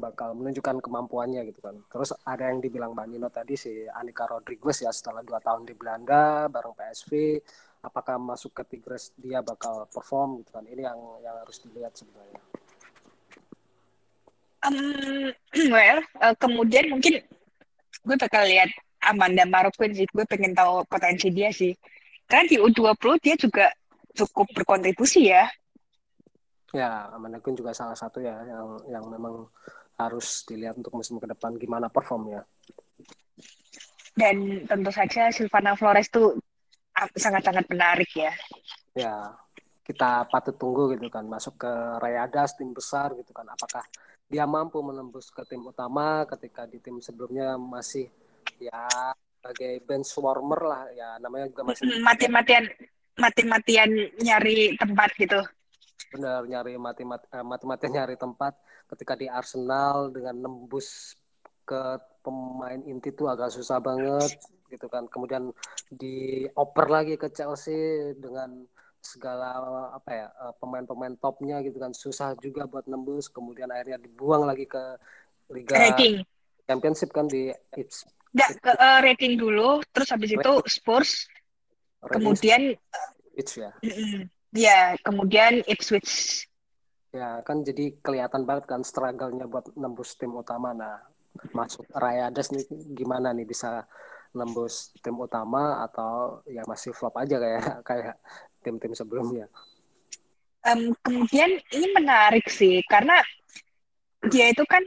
bakal menunjukkan kemampuannya gitu kan. Terus ada yang dibilang Mbak Nino tadi si Anika Rodriguez ya setelah dua tahun di Belanda bareng PSV apakah masuk ke Tigres dia bakal perform gitu kan? Ini yang yang harus dilihat sebenarnya. Um, well uh, kemudian mungkin gue bakal lihat Amanda Marokun sih. Gue pengen tahu potensi dia sih. Karena di U20 dia juga cukup berkontribusi ya. Ya Amanda Quinn juga salah satu ya yang yang memang harus dilihat untuk musim ke depan gimana performnya. Dan tentu saja Silvana Flores tuh sangat-sangat menarik ya. Ya, kita patut tunggu gitu kan masuk ke Rayadas tim besar gitu kan. Apakah dia mampu menembus ke tim utama ketika di tim sebelumnya masih ya sebagai bench warmer lah ya namanya juga masih mati-matian mati-matian nyari tempat gitu. Benar nyari eh, mati-matian nyari tempat ketika di Arsenal dengan nembus ke pemain inti itu agak susah banget gitu kan. Kemudian dioper lagi ke Chelsea dengan segala apa ya eh, pemain-pemain topnya gitu kan. Susah juga buat nembus. Kemudian akhirnya dibuang lagi ke Liga rating. Championship kan di it's, Nggak, ke uh, rating dulu. Terus habis itu Spurs. Rating kemudian Ipswich ya. ya kemudian Ipswich. Ya kan jadi kelihatan banget kan struggle-nya buat nembus tim utama. Nah masuk Rayades nih gimana nih bisa nembus tim utama atau ya masih flop aja kayak kayak tim-tim sebelumnya. Um, kemudian ini menarik sih karena dia itu kan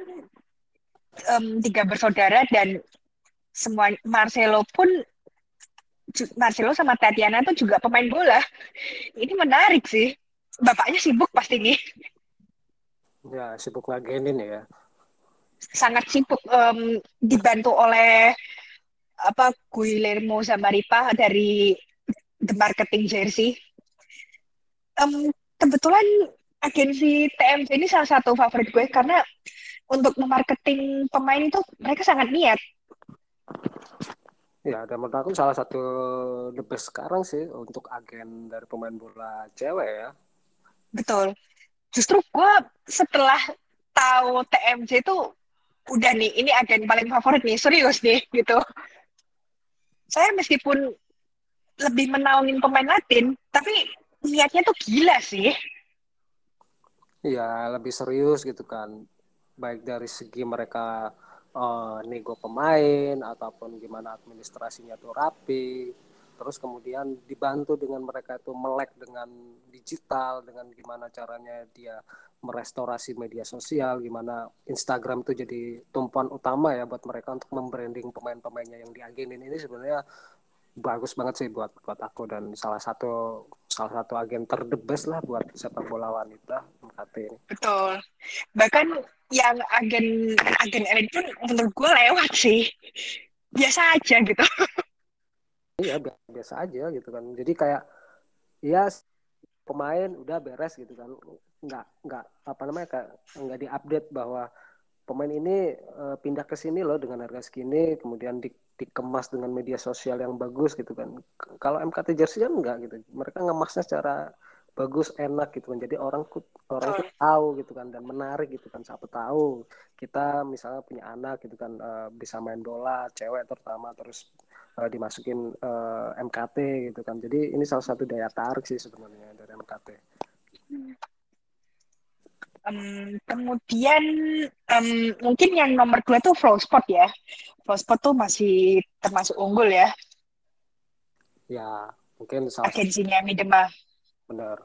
um, tiga bersaudara dan semua Marcelo pun Marcelo sama Tatiana itu juga pemain bola. Ini menarik sih. Bapaknya sibuk pasti nih. Ya, sibuk ngagenin ya. Sangat sibuk um, dibantu oleh apa Guillermo Ripa dari the marketing jersey. Um, kebetulan agensi TMC ini salah satu favorit gue karena untuk memarketing pemain itu mereka sangat niat. Ya, dan menurut aku salah satu the best sekarang sih untuk agen dari pemain bola cewek ya. Betul. Justru gue setelah tahu TMC itu udah nih, ini agen paling favorit nih, serius nih gitu. Saya meskipun lebih menaungin pemain Latin, tapi niatnya tuh gila sih. Iya, lebih serius gitu kan. Baik dari segi mereka uh, nego pemain ataupun gimana administrasinya tuh rapi terus kemudian dibantu dengan mereka itu melek dengan digital dengan gimana caranya dia merestorasi media sosial gimana Instagram itu jadi tumpuan utama ya buat mereka untuk membranding pemain-pemainnya yang diagenin ini sebenarnya bagus banget sih buat buat aku dan salah satu salah satu agen terdebes lah buat sepak bola wanita MKT ini. Betul. Bahkan yang agen agen elit pun menurut gue lewat sih biasa aja gitu iya biasa aja gitu kan. Jadi kayak ya pemain udah beres gitu kan. Nggak nggak apa namanya kayak nggak diupdate bahwa pemain ini uh, pindah ke sini loh dengan harga segini kemudian di, dikemas dengan media sosial yang bagus gitu kan. Kalau MKT Jersey kan enggak gitu. Mereka ngemasnya secara bagus enak gitu kan. Jadi orang orang tuh tahu gitu kan dan menarik gitu kan. Siapa tahu kita misalnya punya anak gitu kan uh, bisa main bola cewek terutama terus uh, dimasukin uh, eh, MKT gitu kan. Jadi ini salah satu daya tarik sih sebenarnya dari MKT um, kemudian um, mungkin yang nomor dua tuh Flow Sport ya. Flow Sport tuh masih termasuk unggul ya. Ya mungkin salah agensinya Midema benar.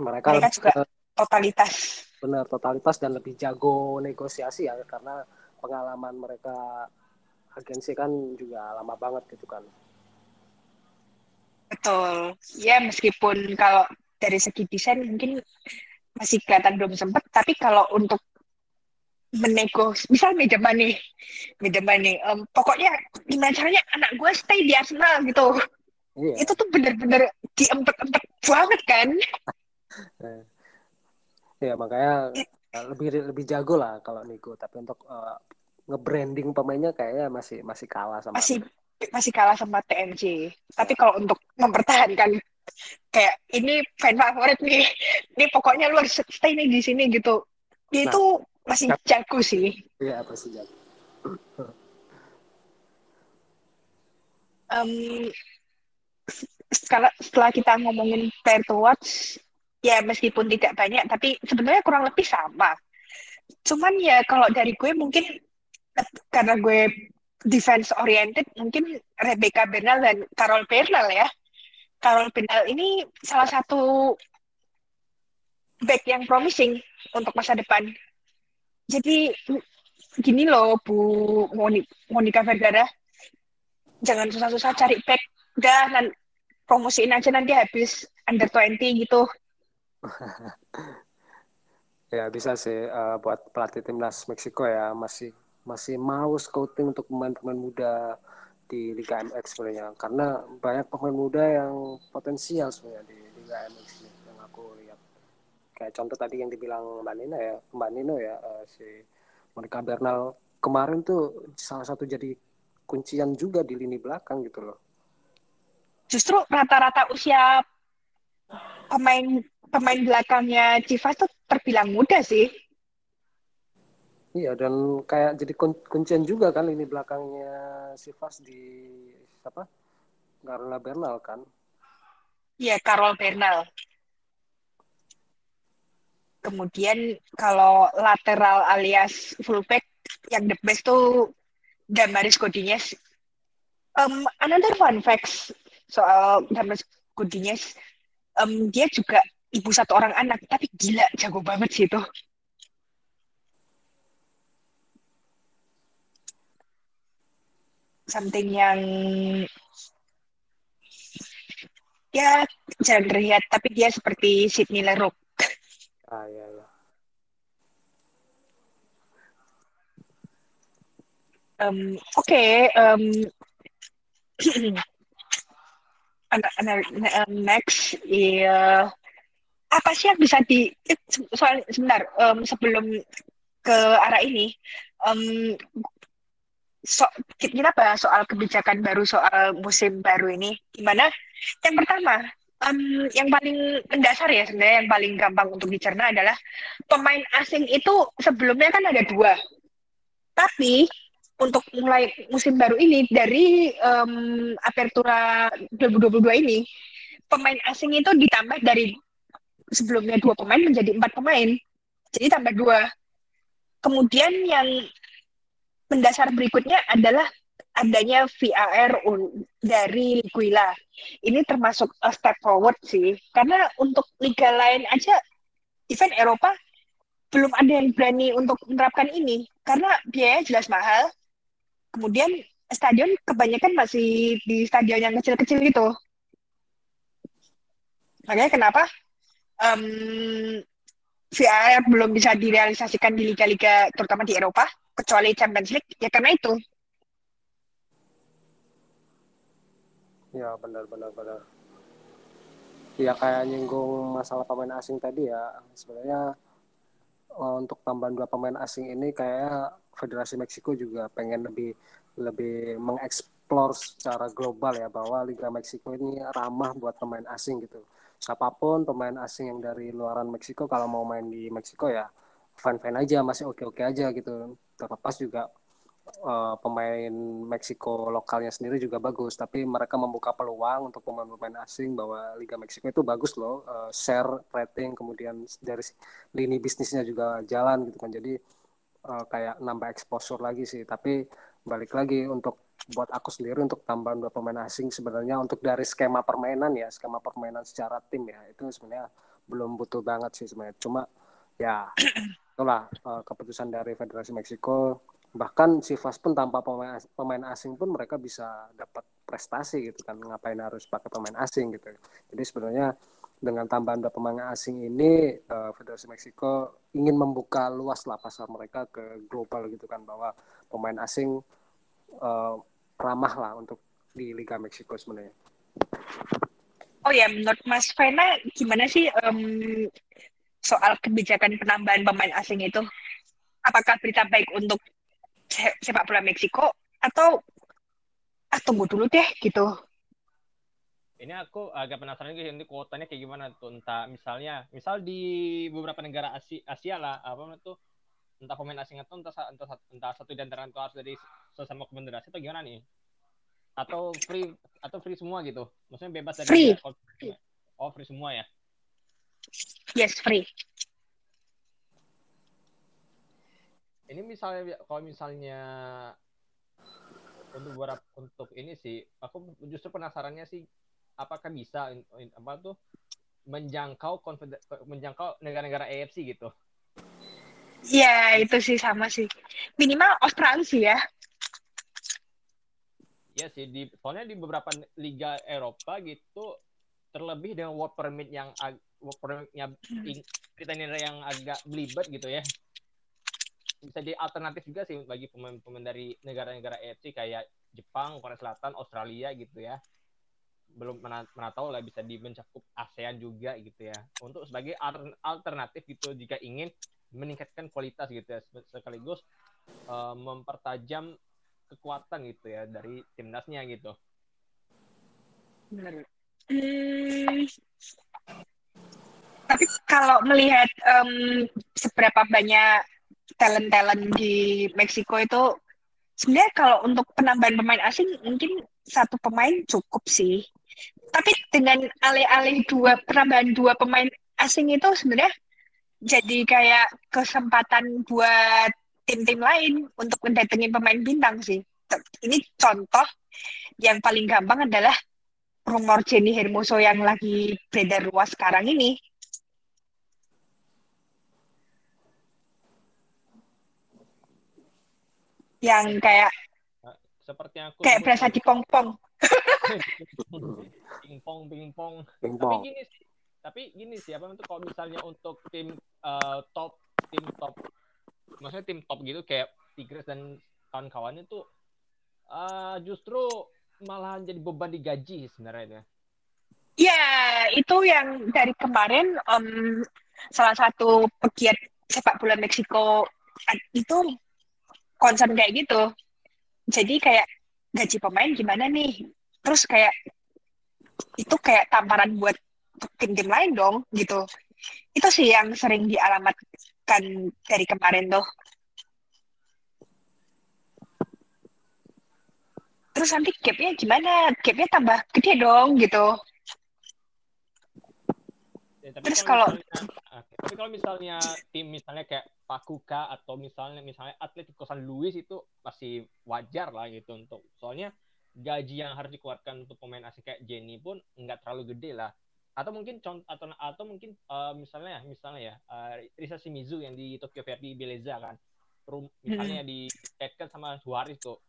Mereka, mereka juga totalitas. Benar totalitas dan lebih jago negosiasi ya karena pengalaman mereka agensi kan juga lama banget gitu kan. Betul. Ya meskipun kalau dari segi desain mungkin masih kelihatan belum sempat tapi kalau untuk menego misal meja nih meja nih um, pokoknya gimana caranya anak gue stay di Arsenal gitu Iya. Itu tuh bener-bener diempet-empet banget kan. ya makanya lebih lebih jago lah kalau Nico tapi untuk uh, nge-branding pemainnya kayaknya masih masih kalah sama masih masih kalah sama TMC. Tapi ya. kalau untuk mempertahankan kayak ini fan favorit nih, ini pokoknya lu harus stay nih di sini gitu. Dia nah, itu masih jago sih. Iya, masih jago. um, setelah, setelah kita ngomongin player to watch, ya meskipun tidak banyak, tapi sebenarnya kurang lebih sama. Cuman ya kalau dari gue mungkin karena gue defense oriented, mungkin Rebecca Bernal dan Carol Bernal ya. Carol Bernal ini salah satu back yang promising untuk masa depan. Jadi gini loh Bu Monica Vergara, jangan susah-susah cari back, udah promosiin aja nanti habis under 20 gitu. ya bisa sih uh, buat pelatih timnas Meksiko ya. Masih masih mau scouting untuk pemain-pemain muda di Liga MX sebenarnya. Karena banyak pemain muda yang potensial sebenarnya di Liga MX yang aku lihat. Kayak contoh tadi yang dibilang Mbak Nino ya Mbak Nino ya uh, si Monica Bernal. Kemarin tuh salah satu jadi kuncian juga di lini belakang gitu loh justru rata-rata usia pemain pemain belakangnya Chivas tuh terbilang muda sih. Iya dan kayak jadi kun kuncian juga kan ini belakangnya Chivas di apa? Carla Bernal kan? Iya, Carol Bernal. Kemudian kalau lateral alias fullback yang the best tuh Damaris Godinez. Um, another fun facts soal Damaris Godinez, um, dia juga ibu satu orang anak, tapi gila jago banget sih itu. Something yang ya jarang terlihat, tapi dia seperti Sydney Leroux. Ah, iya, iya. Um, Oke, okay, um, next, ya apa sih yang bisa di eh, soal sebentar um, sebelum ke arah ini um, so, kita bahas soal kebijakan baru soal musim baru ini. Gimana? Yang pertama um, yang paling mendasar ya sebenarnya yang paling gampang untuk dicerna adalah pemain asing itu sebelumnya kan ada dua. Tapi untuk mulai musim baru ini dari um, Apertura 2022 ini pemain asing itu ditambah dari sebelumnya dua pemain menjadi empat pemain jadi tambah dua kemudian yang mendasar berikutnya adalah adanya VAR dari Liguila. Ini termasuk a step forward sih, karena untuk liga lain aja, event Eropa belum ada yang berani untuk menerapkan ini, karena biayanya jelas mahal. Kemudian stadion kebanyakan masih di stadion yang kecil-kecil gitu. Makanya kenapa um, VAR belum bisa direalisasikan di liga-liga terutama di Eropa, kecuali Champions League, ya karena itu Ya benar benar. Ya kayak nyinggung masalah pemain asing tadi ya. Sebenarnya untuk tambahan dua pemain asing ini kayak Federasi Meksiko juga pengen lebih lebih mengeksplor secara global ya bahwa Liga Meksiko ini ramah buat pemain asing gitu. Siapa pun pemain asing yang dari luaran Meksiko kalau mau main di Meksiko ya fan-fan aja masih oke-oke aja gitu. Terlepas juga uh, pemain Meksiko lokalnya sendiri juga bagus, tapi mereka membuka peluang untuk pemain-pemain asing bahwa Liga Meksiko itu bagus loh, uh, share rating, kemudian dari lini bisnisnya juga jalan gitu kan, jadi uh, kayak nambah exposure lagi sih. Tapi balik lagi untuk buat aku sendiri untuk tambahan dua pemain asing sebenarnya untuk dari skema permainan ya, skema permainan secara tim ya itu sebenarnya belum butuh banget sih sebenarnya. Cuma ya itulah uh, keputusan dari Federasi Meksiko bahkan si Fas pun tanpa pemain pemain asing pun mereka bisa dapat prestasi gitu kan ngapain harus pakai pemain asing gitu jadi sebenarnya dengan tambahan dua pemain asing ini uh, Federasi Meksiko ingin membuka luas lah pasar mereka ke global gitu kan bahwa pemain asing uh, ramah lah untuk di Liga Meksiko sebenarnya. Oh ya, menurut Mas Fena gimana sih um, soal kebijakan penambahan pemain asing itu? Apakah berita baik untuk sepak bola Meksiko atau ah tunggu dulu deh gitu. Ini aku agak penasaran juga ini kuotanya kayak gimana tuh entah misalnya misal di beberapa negara Asia, Asia lah apa tuh entah pemain asing atau entah entah, entah satu di antara itu harus dari sesama konfederasi atau gimana nih? Atau free atau free semua gitu? Maksudnya bebas dari free. oh free semua ya? Yes free ini misalnya kalau misalnya untuk beberapa untuk ini sih aku justru penasarannya sih apakah bisa apa tuh menjangkau konfeder menjangkau negara-negara AFC gitu. Iya, itu sih sama sih. Minimal Australia sih ya. Iya sih, di soalnya di beberapa liga Eropa gitu terlebih dengan work permit yang work permitnya kita ini yang agak belibet gitu ya bisa jadi alternatif juga sih bagi pemain-pemain dari negara-negara AFC kayak Jepang, Korea Selatan, Australia gitu ya. Belum mana tahu lah bisa di mencakup ASEAN juga gitu ya. Untuk sebagai alternatif gitu jika ingin meningkatkan kualitas gitu ya sekaligus uh, mempertajam kekuatan gitu ya dari timnasnya gitu. Benar. Hmm, tapi kalau melihat um, seberapa banyak talent-talent di Meksiko itu sebenarnya kalau untuk penambahan pemain asing mungkin satu pemain cukup sih. Tapi dengan alih-alih dua penambahan dua pemain asing itu sebenarnya jadi kayak kesempatan buat tim-tim lain untuk mendatengin pemain bintang sih. Ini contoh yang paling gampang adalah rumor Jenny Hermoso yang lagi beredar luas sekarang ini. Yang kayak seperti yang aku kayak berasa di pong-pong. pingpong pingpong Pingpong. tapi gini sih tapi gini sih apa itu kalau misalnya untuk tim eh, top tim top maksudnya tim top gitu kayak Tigres dan kawan-kawannya tuh eh, justru malah jadi beban di gaji sebenarnya Ya, itu yang dari kemarin em, salah satu pegiat sepak bola Meksiko itu concern kayak gitu. Jadi kayak gaji pemain gimana nih? Terus kayak itu kayak tamparan buat tim-tim lain dong gitu. Itu sih yang sering dialamatkan dari kemarin tuh. Terus nanti gapnya gimana? Gapnya tambah gede dong gitu. Ya, tapi Terus kalau kalau- misalnya, tapi kalau misalnya tim misalnya kayak Pakuka atau misalnya misalnya Atletico San Luis itu masih wajar lah gitu untuk soalnya gaji yang harus dikeluarkan untuk pemain asing kayak Jenny pun nggak terlalu gede lah. Atau mungkin contoh atau atau mungkin eh, misalnya misalnya ya eh, Risa Shimizu yang di Tokyo Verdy Beleza kan. Rum misalnya dikaitkan sama Suarez tuh.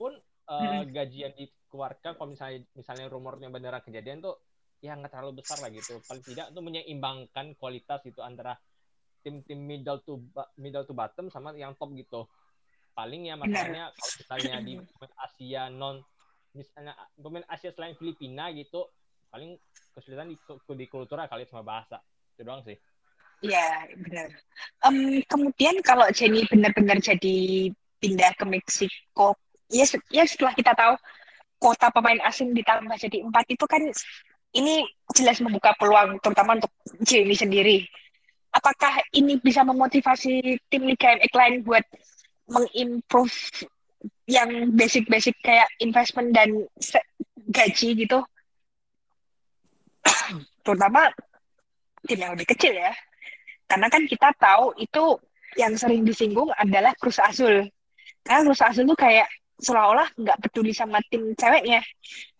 Pun eh, gaji yang dikeluarkan kalau misalnya misalnya rumornya beneran kejadian tuh ya nggak terlalu besar lah gitu. Paling tidak itu menyeimbangkan kualitas itu antara tim-tim middle to middle to bottom sama yang top gitu paling ya masalahnya kalau misalnya di pemain Asia non misalnya pemain Asia selain Filipina gitu paling kesulitan di, di kultural kali sama bahasa itu doang sih Iya, benar. Em, kemudian kalau Jenny benar-benar jadi pindah ke Meksiko, ya, ya setelah kita tahu kota pemain asing ditambah jadi empat itu kan ini jelas membuka peluang terutama untuk Jenny sendiri. Apakah ini bisa memotivasi tim Liga MX lain buat mengimprove yang basic-basic kayak investment dan gaji gitu? terutama tim yang lebih kecil ya. Karena kan kita tahu itu yang sering disinggung adalah Cruz Azul. Karena Cruz Azul tuh kayak seolah-olah nggak peduli sama tim ceweknya.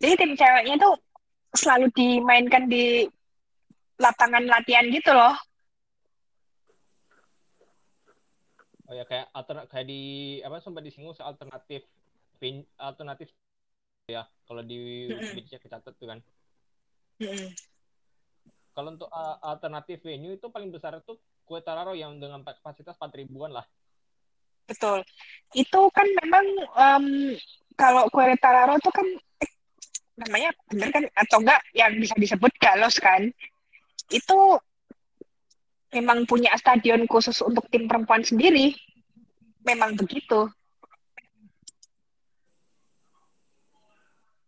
Jadi tim ceweknya tuh selalu dimainkan di lapangan latihan gitu loh. Oh ya kayak alter kayak di apa sempat disinggung soal alternatif ven- alternatif ya kalau di. Wikipedia kecatat tuh kan kalau untuk uh, alternatif venue itu paling besar itu Quetararo yang dengan kapasitas 4 ribuan lah Betul. Itu kan memang em, kalau Querétaro tuh kan eh, namanya bener kan atau enggak yang bisa disebut Galos kan. Itu memang punya stadion khusus untuk tim perempuan sendiri. Memang begitu.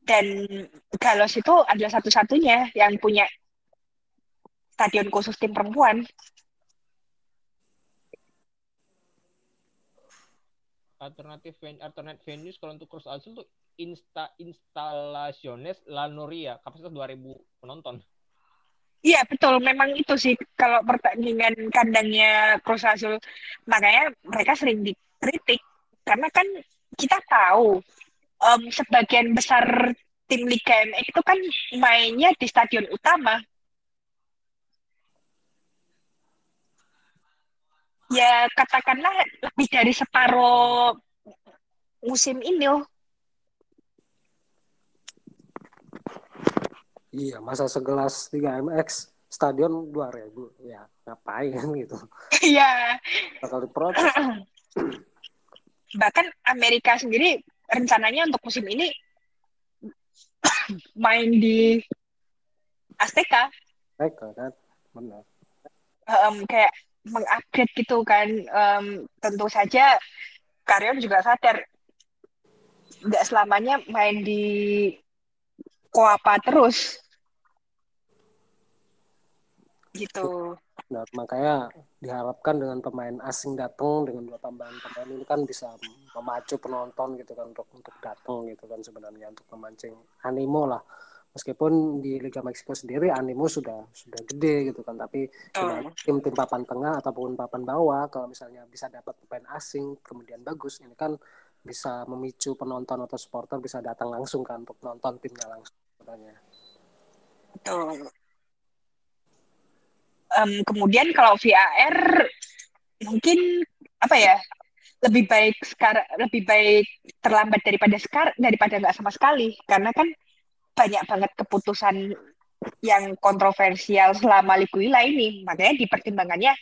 Dan Galos itu adalah satu-satunya yang punya stadion khusus tim perempuan. alternatif ven alternatif venues kalau untuk Cruz Azul tuh insta instalaciones La Noria kapasitas 2000 penonton Iya betul, memang itu sih kalau pertandingan kandangnya Cruz Azul, makanya mereka sering dikritik karena kan kita tahu em, sebagian besar tim Liga MX itu kan mainnya di stadion utama. Ya katakanlah lebih dari separuh musim ini loh. Iya, masa segelas 3MX stadion 2000 ya ngapain gitu. Iya, Bakal diprotes. bahkan Amerika sendiri rencananya untuk musim ini main di Azteca Mereka kan benar. em, kayak mengupgrade gitu kan Em, tentu saja Karyon juga sadar nggak selamanya main di Koapa terus? Gitu. Nah, makanya diharapkan dengan pemain asing datang dengan dua tambahan pemain ini kan bisa memacu penonton gitu kan untuk untuk datang gitu kan sebenarnya untuk memancing animo lah. Meskipun di Liga Meksiko sendiri animo sudah sudah gede gitu kan tapi Oh. tim-tim papan tengah ataupun papan bawah. Kalau misalnya bisa dapat pemain asing kemudian bagus ini kan bisa memicu penonton atau supporter bisa datang langsung kan untuk nonton timnya langsung Betul. Em, kemudian kalau VAR mungkin apa ya lebih baik sekarang lebih baik terlambat daripada sekarang daripada nggak sama sekali. Karena kan banyak banget keputusan yang kontroversial selama Liguilla ini. Makanya di pertimbangannya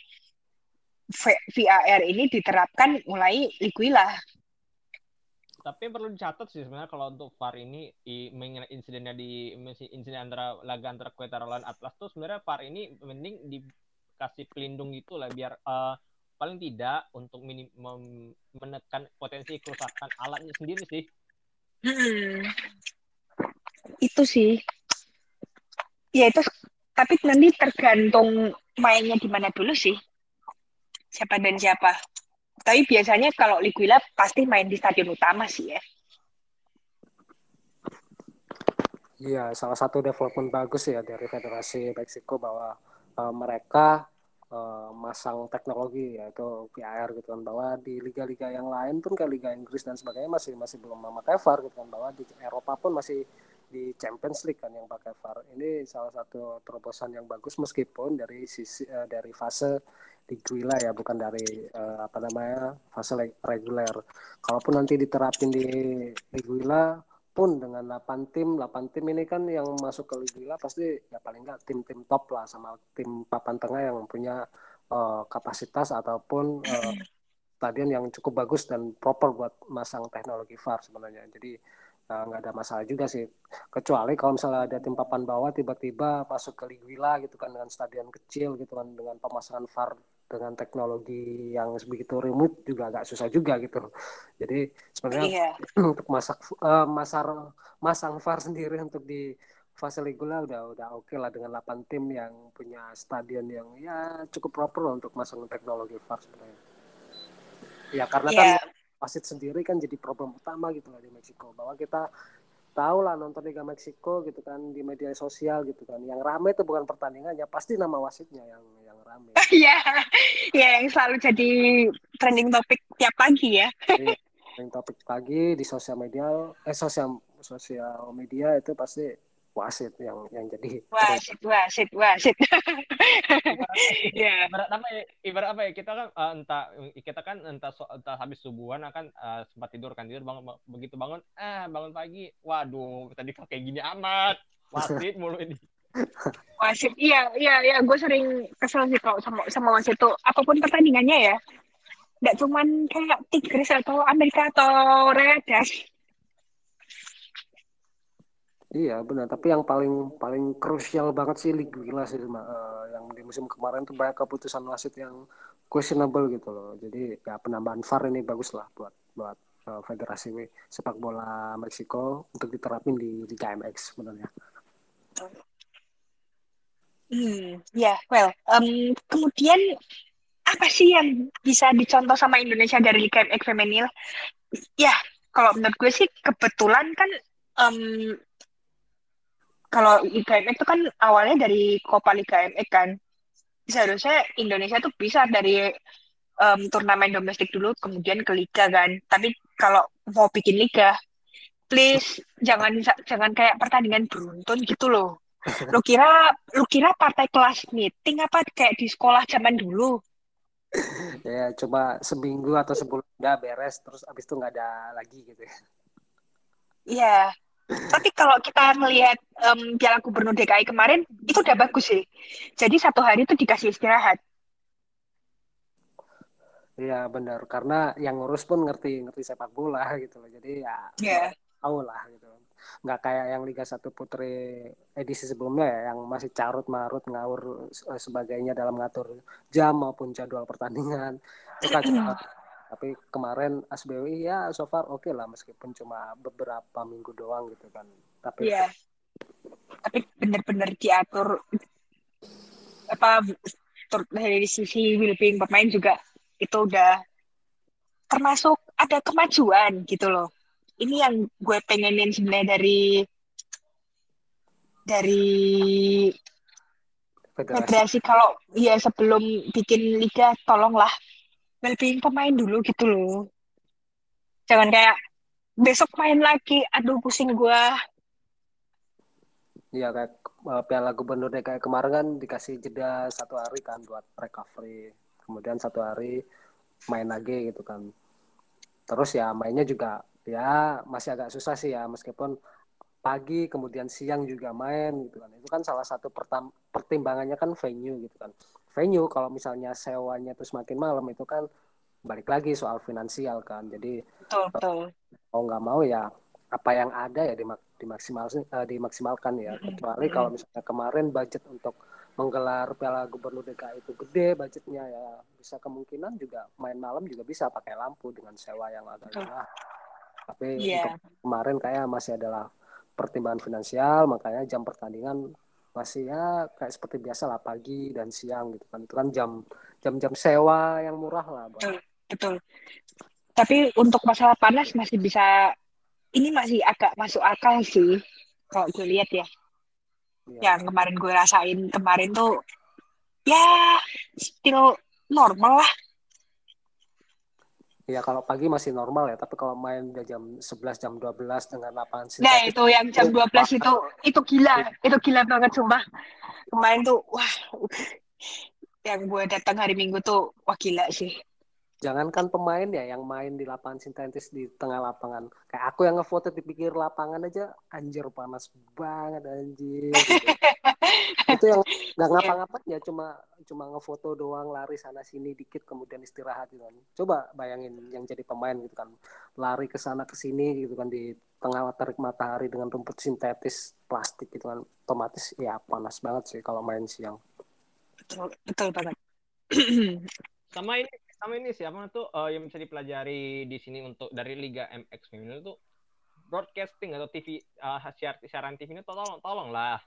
V- VAR ini diterapkan mulai Liguilla Tapi perlu dicatat sih sebenarnya kalau untuk VAR ini mengenai insidennya di insiden antara laga antara Querétaro lawan Atlas tuh sebenarnya VAR ini mending dikasih pelindung gitu lah biar eh, paling tidak untuk minim, menekan potensi kerusakan alatnya sendiri sih. Hmm. Itu sih. Ya itu tapi nanti tergantung mainnya di mana dulu sih. Siapa dan siapa. Tapi biasanya kalau Liguilla pasti main di stadion utama sih ya. Iya, salah satu development bagus ya dari Federasi Meksiko bahwa uh, mereka uh, masang teknologi yaitu VAR gitu kan bahwa di liga-liga yang lain pun kayak Liga Inggris dan sebagainya masih masih belum memakai VAR gitu kan bahwa di Eropa pun masih di Champions League kan yang pakai VAR. Ini salah satu terobosan yang bagus meskipun dari sisi uh, dari fase Liguilla ya bukan dari uh, apa namanya fase reguler. Kalaupun nanti diterapin di Liguilla pun dengan 8 tim, 8 tim ini kan yang masuk ke Liga pasti ya paling nggak tim-tim top lah sama tim papan tengah yang punya uh, kapasitas ataupun uh, stadion yang cukup bagus dan proper buat masang teknologi VAR sebenarnya. Jadi nggak uh, ada masalah juga sih. Kecuali kalau misalnya ada tim papan bawah tiba-tiba masuk ke Liga gitu kan dengan stadion kecil gitu kan dengan pemasangan VAR dengan teknologi yang begitu remote juga agak susah juga gitu. Jadi sebenarnya Iya. untuk masak uh, masar masang VAR sendiri untuk di fase Ligula udah udah oke lah dengan 8 tim yang punya stadion yang ya cukup proper lah untuk masang teknologi VAR sebenarnya. Ya karena kan Iya. wasit sendiri kan jadi problem utama gitu lah di Meksiko bahwa kita tahu lah nonton Liga Meksiko gitu kan di media sosial gitu kan yang rame itu bukan pertandingannya pasti nama wasitnya yang yang rame Iya. Ya yang selalu jadi trending topik tiap pagi ya. Jadi, yang topik pagi di sosial media eh sosial sosial media itu pasti wasit yang yang jadi Wasit, wasit, wasit. Ya. Ibarat apa ya? Ibarat apa ya? Kita kan eh, entah kita kan entah so- entah habis subuhan akan eh, sempat tidur kan tidur bangun begitu bangun ah bangun pagi waduh tadi kok kayak gini amat wasit mulu ini Wasit, iya, iya, iya. Gue sering kesel sih kalau sama, sama wasit tuh. Apa pun pertandingannya ya. Nggak cuman kayak Tigris atau Amerika atau Rayadas. Iya benar, tapi yang paling paling krusial banget sih Liga sih. Eh, yang di musim kemarin tuh banyak keputusan wasit yang questionable gitu loh. Jadi ya penambahan VAR ini bagus lah buat buat eh, Federasi Sepak Bola Meksiko untuk diterapin di Liga MX sebenarnya. Hmm, ya, well. em, kemudian apa sih yang bisa dicontoh sama Indonesia dari Liga MX Femenil? Ya, kalau menurut gue sih kebetulan kan em, kalau MX itu kan awalnya dari Copa Liga MX kan. Seharusnya Indonesia tuh bisa dari em, turnamen domestik dulu kemudian ke liga kan. Tapi kalau mau bikin liga, please jangan jangan kayak pertandingan beruntun gitu loh. Lu kira lu kira partai kelas meeting apa kayak di sekolah zaman dulu? Ya coba seminggu atau sebulan udah beres, terus abis itu nggak ada lagi gitu ya. Iya. Tapi kalau kita melihat em, Piala Gubernur DKI kemarin itu udah bagus sih. Jadi satu hari itu dikasih istirahat. Iya benar, karena yang ngurus pun ngerti ngerti sepak bola gitu loh. Jadi ya Iya. tahu lah gitu. Nggak kayak yang Liga 1 Putri edisi sebelumnya ya, yang masih carut marut ngawur eh, sebagainya dalam ngatur jam maupun jadwal pertandingan. Itu kan cepat. Tapi kemarin ASBWI ya so far oke lah meskipun cuma beberapa minggu doang gitu kan. Tapi Iya. Tapi benar-benar diatur apa dari sisi well-being pemain juga itu udah termasuk ada kemajuan gitu loh. Ini yang gue pengenin sebenarnya dari dari Federasi. federasi kalau ya sebelum bikin liga tolonglah well-being pemain dulu gitu loh. Jangan kayak besok main lagi, aduh pusing gua. Iya kayak uh, Piala Gubernur DKI kemarin kan dikasih jeda satu hari kan buat recovery. Kemudian satu hari main lagi gitu kan. Terus ya mainnya juga ya masih agak susah sih ya meskipun pagi kemudian siang juga main gitu kan. Itu kan salah satu pertimbangannya kan venue gitu kan. Venue kalau misalnya sewanya terus makin malam itu kan balik lagi soal finansial kan. Jadi Betul, betul. mau nggak mau ya apa yang ada ya dimak dimaksimal uh, dimaksimalkan ya kecuali kalau misalnya kemarin budget untuk menggelar Piala Gubernur DKI itu gede budgetnya ya bisa kemungkinan juga main malam juga bisa pakai lampu dengan sewa yang agak murah tapi yeah. untuk kemarin kayak masih adalah pertimbangan finansial makanya jam pertandingan masih ya kayak seperti biasa lah pagi dan siang gitu kan itu kan jam jam-jam sewa yang murah lah betul betul tapi untuk masalah panas masih bisa ini masih agak masuk akal sih kalau gue lihat ya. ya. Yang kemarin gue rasain kemarin tuh ya still normal lah. Ya kalau pagi masih normal ya, tapi kalau main udah jam 11 jam 12 dengan lapangan sintetis. Nah, itu yang jam 12 itu itu, itu gila, itu gila banget sumpah. Kemarin tuh wah yang gue datang hari Minggu tuh wah gila sih jangankan pemain ya yang main di lapangan sintetis di tengah lapangan. Kayak aku yang ngefoto di pinggir lapangan aja anjir panas banget anjir gitu. itu yang nggak iya. ngapa-ngapain ya cuma cuma ngefoto doang lari sana sini dikit kemudian istirahat gitu kan. Coba bayangin yang jadi pemain gitu kan. Lari ke sana ke sini gitu kan di tengah terik matahari dengan rumput sintetis plastik gitu kan. Otomatis ya panas banget sih kalau main siang. Betul betul banget. Sama ini sama ini siapa tuh uh, yang bisa dipelajari di sini untuk dari Liga MX Female itu broadcasting atau TV uh, eh, siar, siaran TV ini tolong tolong lah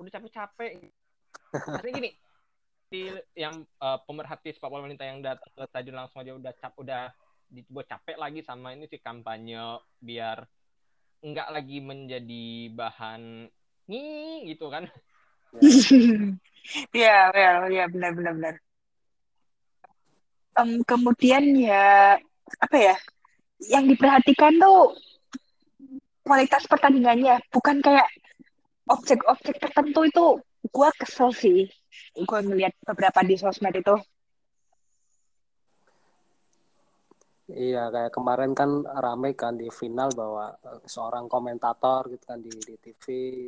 udah capek-capek. Artinya gini di yang uh, pemerhati sepak bola wanita yang datang ke stadion langsung aja udah cap udah dibuat capek lagi sama ini sih kampanye biar enggak lagi menjadi bahan nih gitu kan. Iya, ya, ya, benar, benar, benar um, kemudian ya apa ya yang diperhatikan tuh kualitas pertandingannya bukan kayak objek-objek tertentu itu. Gue kesel sih gue ngeliat beberapa di sosmed itu. Iya, kayak kemarin kan rame kan di final bahwa uh, seorang komentator gitu kan di, di TV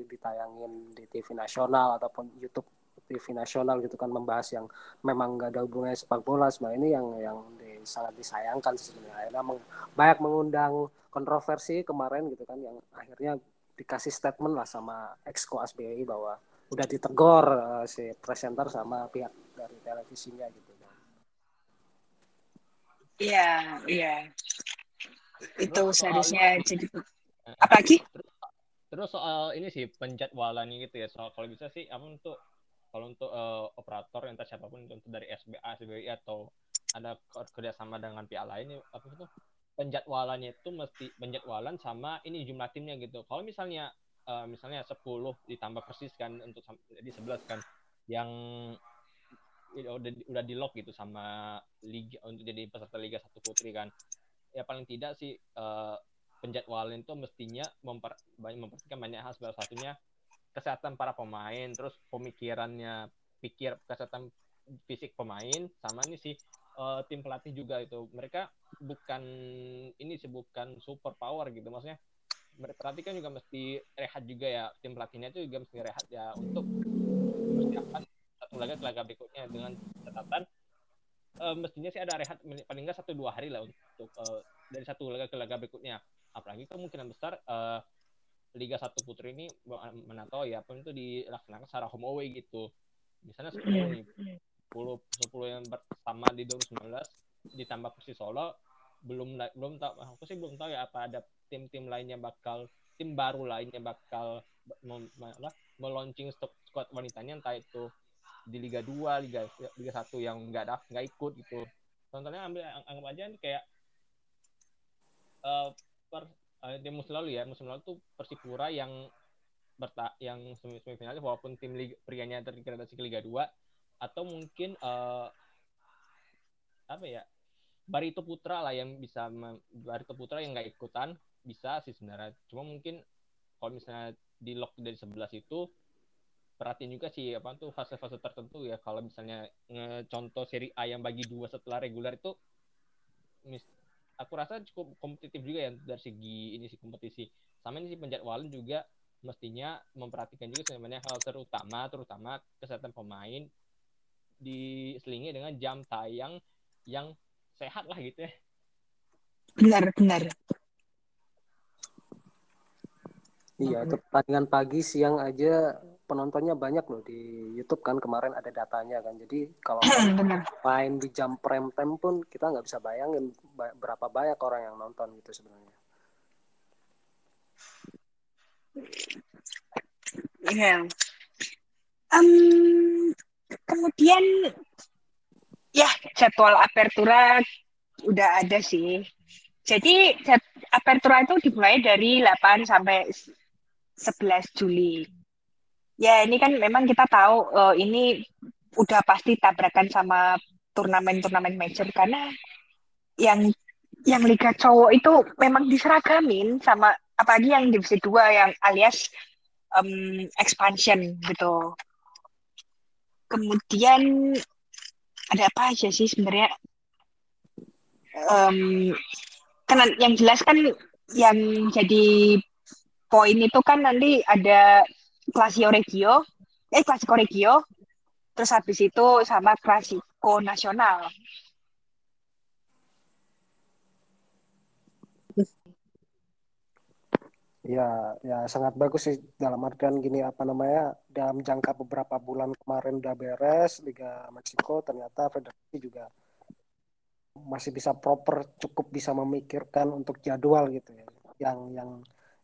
ditayangin di TV nasional ataupun YouTube TV nasional gitu kan membahas yang memang nggak ada hubungannya sepak bola sebenarnya ini yang yang di, sangat disayangkan sebenarnya akhirnya meng, banyak mengundang kontroversi kemarin gitu kan yang akhirnya dikasih statement lah sama exco SBI bahwa udah ditegor uh, si presenter sama pihak dari televisinya gitu Iya, iya. Itu seharusnya jadi apa lagi? Terus soal ini sih penjadwalan gitu ya. Soal kalau bisa sih apa untuk kalau untuk uh, operator entah siapa pun untuk dari SBA, SBI atau ada kerjasama dengan pihak lain apa itu? Penjadwalannya itu mesti penjadwalan sama ini jumlah timnya gitu. Kalau misalnya uh, misalnya 10 ditambah persis kan untuk jadi 11 kan yang udah udah di lock gitu sama liga untuk jadi peserta liga satu putri kan. Ya paling tidak sih uh, penjadwalan itu mestinya memper, memperhatikan banyak hal. Salah satunya kesehatan para pemain terus pemikirannya pikir kesehatan fisik pemain sama ini sih uh, tim pelatih juga itu. Mereka bukan ini sih bukan super power gitu. Maksudnya berarti kan juga mesti rehat juga ya. Tim pelatihnya itu juga mesti rehat ya untuk mempersiapkan satu laga ke laga berikutnya. Dengan catatan uh, mestinya sih ada rehat paling nggak satu dua hari lah untuk uh, dari satu laga ke laga berikutnya. Apalagi kemungkinan besar uh, Liga 1 Putri ini mana tahu ya pun itu dilaksanakan secara home away gitu. Misalnya 10 iya. nih. 10 10 yang pertama di 2019 ditambah Persis Solo belum belum tahu aku sih belum tahu ya apa ada tim-tim lainnya bakal tim baru lainnya bakal apa, meluncing squad wanitanya entah itu di Liga 2, Liga Liga 1 yang enggak ada enggak ikut gitu. Contohnya ambil anggap aja kayak uh, per uh, di musim lalu ya musim lalu tuh Persipura yang berta yang semifinal walaupun tim Liga, prianya terdegradasi ke Liga 2 atau mungkin uh, apa ya Barito Putra lah yang bisa Barito Putra yang nggak ikutan bisa sih sebenarnya. Cuma mungkin kalau misalnya di lock dari 11 itu perhatiin juga sih apa tuh fase-fase tertentu ya. Kalau misalnya contoh seri A yang bagi dua setelah reguler itu aku rasa cukup kompetitif juga ya dari segi ini sih kompetisi. Sama ini sih penjadwalan juga mestinya memperhatikan juga sebenarnya hal terutama terutama kesehatan pemain diselingi dengan jam tayang yang sehat lah gitu ya. Benar benar. Iya, pertandingan pagi siang aja penontonnya banyak loh di YouTube kan kemarin ada datanya kan. Jadi kalau main di jam prime time pun kita nggak bisa bayangin berapa banyak orang yang nonton gitu sebenarnya. Iya. Um, kemudian ya jadwal apertura udah ada sih. Jadi apertura itu dimulai dari 8 sampai 11 Juli. Ya, ini kan memang kita tahu uh, ini udah pasti tabrakan sama turnamen-turnamen major karena yang yang liga cowok itu memang diseragamin sama apalagi yang divisi 2 yang alias um, expansion gitu. Kemudian ada apa aja sih sebenarnya? Um, kan yang jelas kan yang jadi poin itu kan nanti ada Klasio Regio, eh Klasiko Regio, terus habis itu sama Klasiko Nasional. Ya, ya sangat bagus sih dalam artian gini apa namanya dalam jangka beberapa bulan kemarin udah beres Liga Meksiko ternyata federasi juga masih bisa proper cukup bisa memikirkan untuk jadwal gitu ya yang yang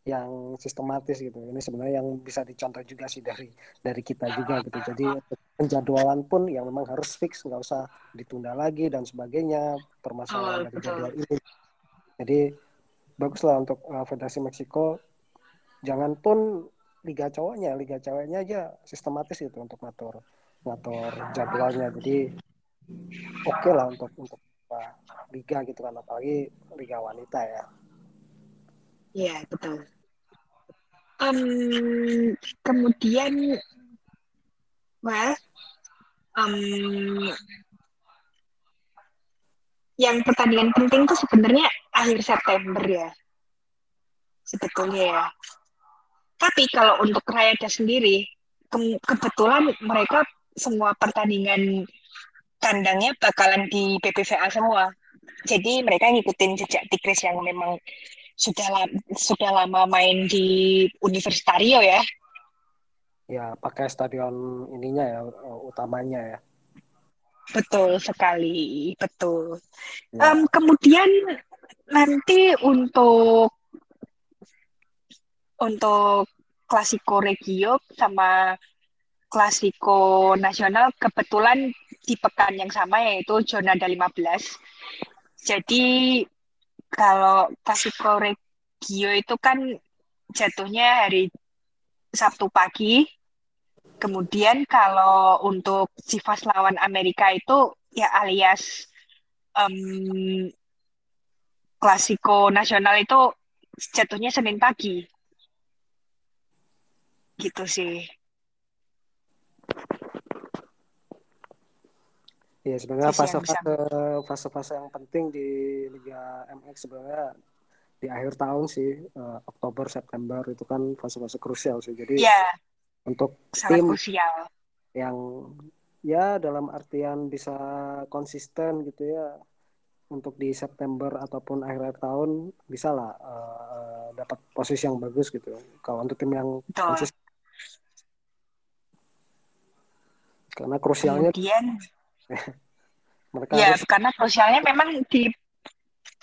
yang sistematis gitu. Ini sebenarnya yang bisa dicontoh juga sih dari dari kita juga gitu. Jadi penjadwalan pun yang memang harus fix, nggak usah ditunda lagi dan sebagainya permasalahan oh, dari jadwal ini. Jadi baguslah untuk uh, Federasi Meksiko. Jangan pun liga cowoknya, liga ceweknya aja sistematis gitu untuk ngatur ngatur jadwalnya. Jadi oke okay lah untuk untuk uh, liga gitu kan apalagi liga wanita ya. Iya betul um, kemudian well um, yang pertandingan penting tuh sebenarnya akhir September ya. Sebetulnya ya. Tapi kalau untuk Rayada sendiri ke kebetulan mereka semua pertandingan kandangnya bakalan di PPVA semua. Jadi mereka ngikutin jejak Tigris yang memang sudah lama, sudah lama main di Universitario ya. Ya, pakai stadion ininya ya utamanya ya. Betul sekali, betul. Ya. Um, kemudian nanti untuk untuk klasiko regio sama klasiko nasional kebetulan di pekan yang sama yaitu zona ada 15. Jadi kalau Klasiko Regio itu kan jatuhnya hari Sabtu pagi. Kemudian kalau untuk Chivas lawan Amerika itu ya alias um, Klasiko nasional itu jatuhnya Senin pagi. Gitu sih. Iya sebenarnya fase-fase fase-fase yang penting di Liga MX sebenarnya di akhir tahun sih uh, Oktober September itu kan fase-fase krusial sih. Jadi yeah. untuk Sangat tim krusial. yang ya dalam artian bisa konsisten gitu ya untuk di September ataupun akhir tahun bisa lah uh, dapat posisi yang bagus gitu. Kalau untuk tim yang konsisten karena krusialnya Kemudian mereka ya harus... karena krusialnya memang di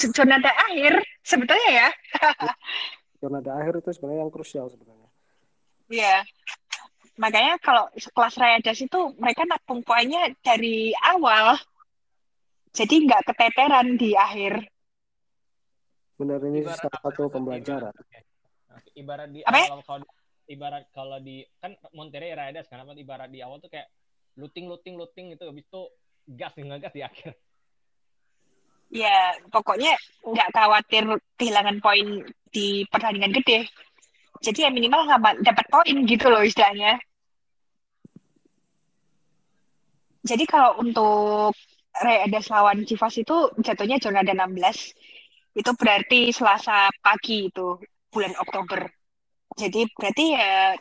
zona akhir sebetulnya ya. Zona akhir itu sebenarnya yang krusial sebenarnya. Iya. Makanya kalau kelas Rayadas itu mereka nabung poinnya dari awal. Jadi nggak keteteran di akhir. Benar ini ibarat salah satu pembelajaran. Ibarat, di Apa? awal kalau ibarat kalau di kan Monterrey Raiders kan? Ibarat di awal tuh kayak looting looting looting gitu habis itu gas nih gas di akhir. Ya, pokoknya nggak khawatir kehilangan poin di pertandingan gede. Jadi ya minimal nggak dapat poin gitu loh istilahnya. Jadi kalau untuk Raiders lawan Chivas itu jatuhnya zona ada 16. Itu berarti Selasa pagi itu bulan Oktober. Jadi berarti ya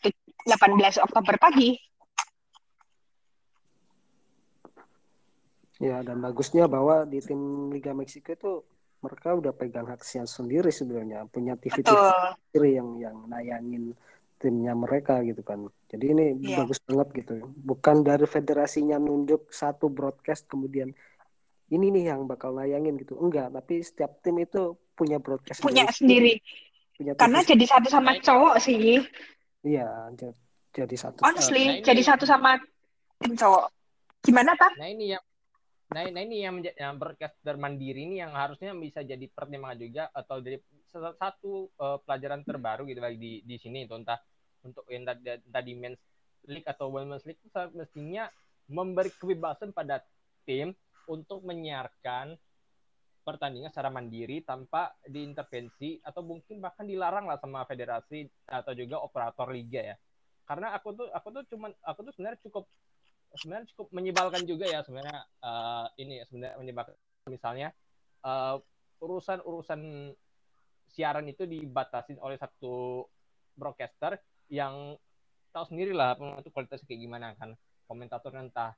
18 Oktober pagi. Ya, dan bagusnya bahwa di tim Liga Meksiko itu mereka udah pegang hak siar sendiri sebenarnya, punya TV, TV sendiri yang yang nayangin timnya mereka gitu kan. Jadi ini yeah. bagus banget gitu. Bukan dari federasinya nunjuk satu broadcast kemudian ini nih yang bakal nayangin gitu. Enggak, tapi setiap tim itu punya broadcast punya sendiri. Punya Karena jadi satu sama cowok sih. Iya, jadi satu. Honestly, nah, jadi satu sama tim cowok. Gimana, Pak? Nah, ini yang Nah, nah ini yang, yang broadcaster mandiri ini yang harusnya bisa jadi pertimbangan juga atau jadi satu uh, pelajaran terbaru gitu bagi di, di sini itu entah untuk yang tadi, tadi men's league atau women's league itu mestinya memberi kebebasan pada tim untuk menyiarkan pertandingan secara mandiri tanpa diintervensi atau mungkin bahkan dilarang lah sama federasi atau juga operator liga ya. Karena aku tuh aku tuh cuman aku tuh sebenarnya cukup sebenarnya cukup menyebalkan juga ya sebenarnya uh, ini sebenarnya menyebalkan. Misalnya uh, urusan-urusan siaran itu dibatasi oleh satu broadcaster yang tahu sendiri lah itu kualitasnya kayak gimana kan. Komentator entah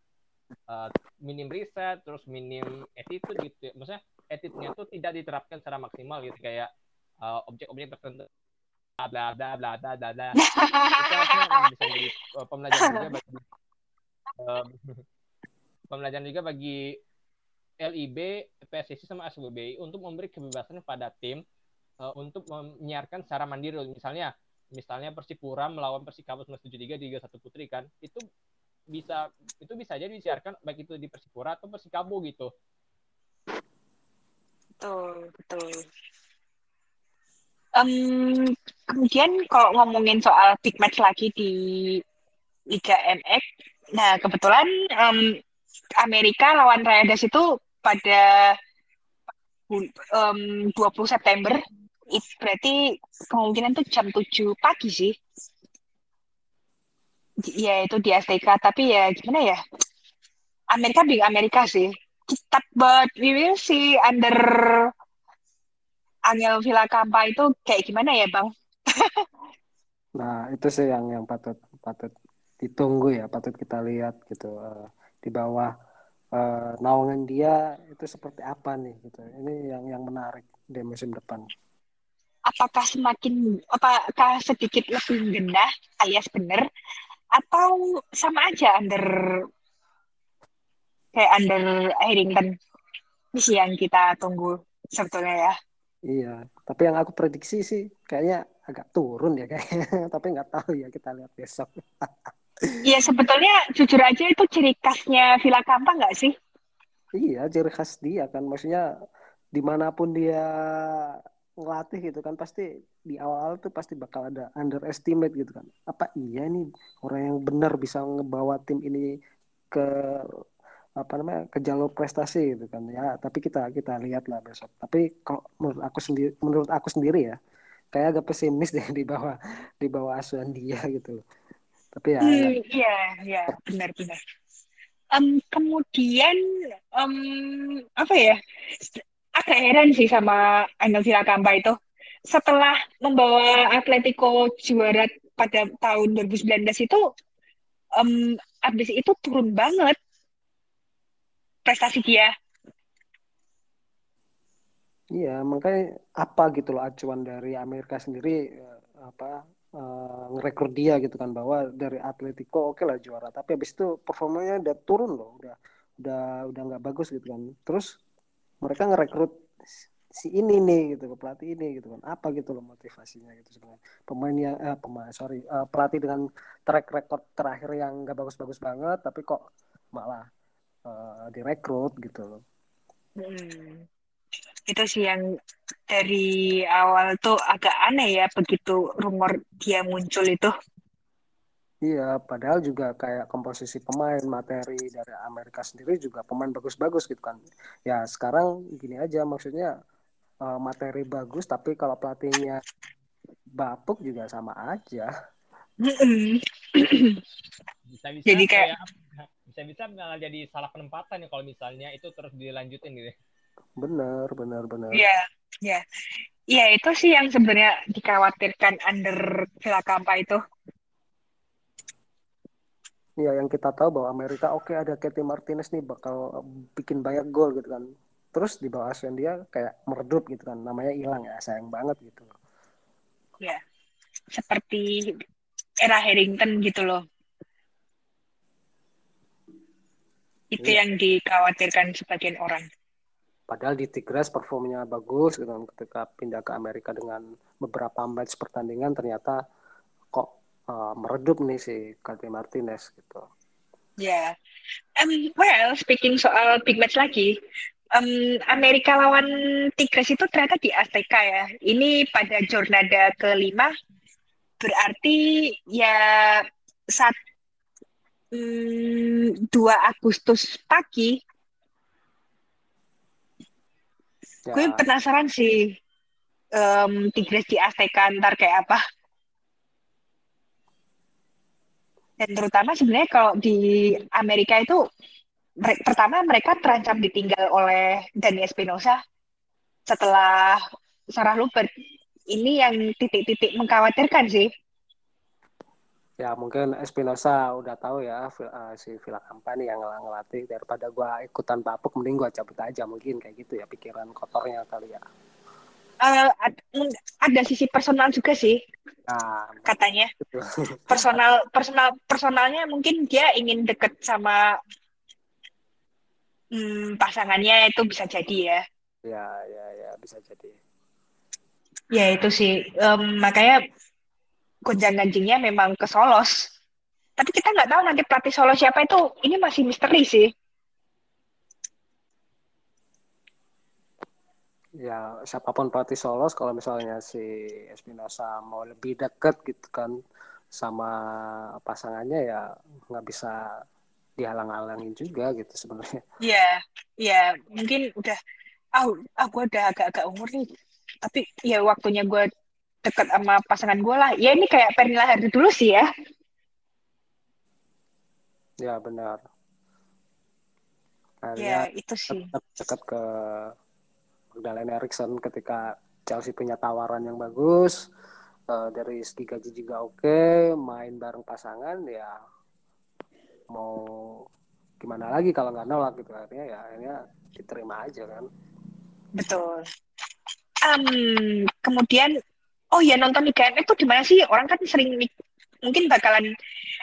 uh, minim riset terus minim attitude gitu ya. maksudnya attitude-nya itu tidak diterapkan secara maksimal gitu kayak uh, objek-objek tertentu. Bla bla bla bla bla bla. Itu bisa jadi uh, pembelajaran juga bagi pembelajaran juga bagi LIB, PSSI sama SBBI untuk memberi kebebasan pada tim uh, untuk menyiarkan secara mandiri. Misalnya, misalnya Persipura melawan Persikabo 1973 di Liga 1 Putri kan, itu bisa itu bisa jadi disiarkan baik itu di Persipura atau Persikabo gitu. Betul, betul. Um, kemudian kalau ngomongin soal big match lagi di Liga MX, Nah, kebetulan um, Amerika lawan Rayadas itu pada um, 20 September. It, berarti kemungkinan tuh jam 7 pagi sih. Ya, itu di STK. Tapi ya gimana ya? Amerika big Amerika sih. Kita, but we will see under Angel Villacampa itu kayak gimana ya, Bang? nah, itu sih yang yang patut patut ditunggu ya patut kita lihat gitu uh, di bawah uh, naungan dia itu seperti apa nih gitu. Ini yang yang menarik di musim depan. Apakah semakin apakah sedikit lebih genah alias benar atau sama aja under kayak under Harrington misi yang kita tunggu sebetulnya ya? Iya tapi yang aku prediksi sih kayaknya agak turun ya kayaknya. Tapi nggak tahu ya kita lihat besok Iya sebetulnya jujur aja itu ciri khasnya Villa Kampa nggak sih? Iya ciri khas dia kan. Maksudnya di mana pun dia ngelatih gitu kan pasti di awal-awal tuh pasti bakal ada underestimate gitu kan. Apa iya nih orang yang benar bisa ngebawa tim ini ke apa namanya ke jalur prestasi gitu kan. Ya tapi kita kita lihat lah besok. Tapi kalau menurut aku sendiri menurut aku sendiri ya kayak agak pesimis deh di bawah di bawah asuhan dia gitu. loh tapi ya, hmm, iya iya benar-benar um, kemudian um, apa ya agak heran sih sama Angel Sirakampa itu. Setelah membawa Atletico juara pada tahun 2019 itu um, abis itu turun banget prestasi dia. Iya, makanya apa gitu loh acuan dari Amerika sendiri eh, apa uh, ngerekrut dia gitu kan bahwa dari Atletico oke okay lah juara tapi habis itu performanya udah turun loh udah udah udah nggak bagus gitu kan. Terus mereka ngerekrut si ini nih gitu pelatih ini gitu kan. Apa gitu loh motivasinya gitu sebenarnya? Pemain yang eh, pemain sorry uh, pelatih dengan track record terakhir yang nggak bagus-bagus banget tapi kok malah uh, direkrut gitu loh. Hmm itu sih yang dari awal tuh agak aneh ya begitu rumor dia muncul itu Iya, padahal juga kayak komposisi pemain, materi dari Amerika sendiri juga pemain bagus-bagus gitu kan. Ya sekarang gini aja maksudnya uh, materi bagus tapi kalau pelatihnya bapuk juga sama aja. Bisa-bisa Jadi kayak bisa-bisa malah jadi salah penempatan ya kalau misalnya itu terus dilanjutin gitu. Bener, bener, bener. Iya, iya. Iya, itu sih yang sebenarnya dikhawatirkan under Villa itu Iya, yang kita tahu bahwa Amerika oke okay, ada Katie Martinez nih bakal bikin banyak gol gitu kan. Terus di bawah Aswen dia kayak meredup gitu kan. Namanya hilang ya, sayang banget gitu. Ya. Seperti era Harrington gitu loh. Itu ya. yang dikhawatirkan sebagian orang. Padahal di Tigres performnya bagus gitu. Ketika pindah ke Amerika dengan beberapa match pertandingan ternyata uh, meredup nih si Kate Martinez gitu. Ya, yeah. um, well speaking soal big match lagi, um, Amerika lawan Tigres itu ternyata di Azteca ya. Ini pada jornada kelima, berarti ya saat um, 2 Agustus pagi. Ya. Gue penasaran sih um, Tigres di Azteca ntar kayak apa. Dan terutama sebenarnya kalau di Amerika itu pertama mereka terancam ditinggal oleh Dani Espinosa setelah Sarah Lubert. Ini yang titik-titik mengkhawatirkan sih. Ya mungkin Espinosa udah tahu ya uh, si Villa Kampani yang ngel ngelatih daripada gua ikutan papuk mending gua cabut aja mungkin kayak gitu ya pikiran kotornya kali ya. Uh, ada sisi personal juga sih Nah, katanya personal personal personalnya mungkin dia ingin deket sama hmm, pasangannya itu bisa jadi ya. Ya ya ya bisa jadi. Ya itu sih um, makanya gonjang ganjingnya memang ke Solos. Tapi kita nggak tahu nanti pelatih Solos siapa itu. Ini masih misteri sih. ya siapa pun pelatih Solos kalau misalnya si Espinosa mau lebih deket gitu kan sama pasangannya ya nggak bisa dihalang-halangin juga gitu sebenarnya. Iya, iya mungkin udah, ah, oh, aku udah agak-agak umur nih, tapi ya waktunya gue deket sama pasangan gue lah. Ya ini kayak Pernilla Hardy dulu sih ya. Ya benar. Akhirnya ya itu sih. Dekat ke Magdalena Eriksson ketika Chelsea punya tawaran yang bagus uh, dari segi gaji juga oke okay, main bareng pasangan ya mau gimana lagi kalau nggak nolak gitu akhirnya ya akhirnya diterima aja kan betul um, kemudian oh ya nonton MX itu di mana sih orang kan sering mungkin bakalan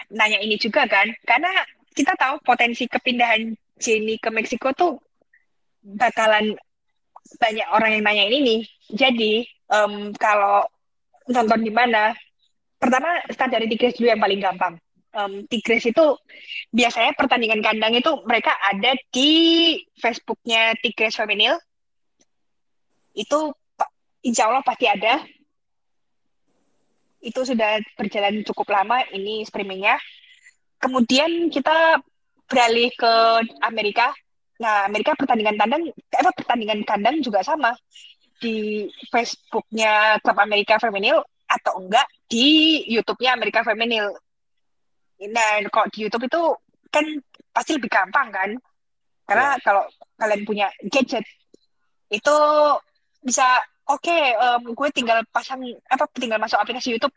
nanya ini juga kan karena kita tahu potensi kepindahan Jenny ke Meksiko tuh bakalan banyak orang yang nanya ini nih. Jadi um, kalau nonton di mana, pertama start dari Tigres dulu yang paling gampang. Um, Tigres itu biasanya pertandingan kandang itu mereka ada di Facebooknya Tigres Feminil. Itu insya Allah pasti ada. Itu sudah berjalan cukup lama ini streamingnya. Kemudian kita beralih ke Amerika Nah, Amerika pertandingan kandang, apa pertandingan kandang juga sama di Facebooknya Klub Amerika Feminil atau enggak di YouTube-nya Amerika Feminil. Nah, kok di YouTube itu kan pasti lebih gampang kan? Karena yeah. kalau kalian punya gadget itu bisa oke, okay, um, gue tinggal pasang apa tinggal masuk aplikasi YouTube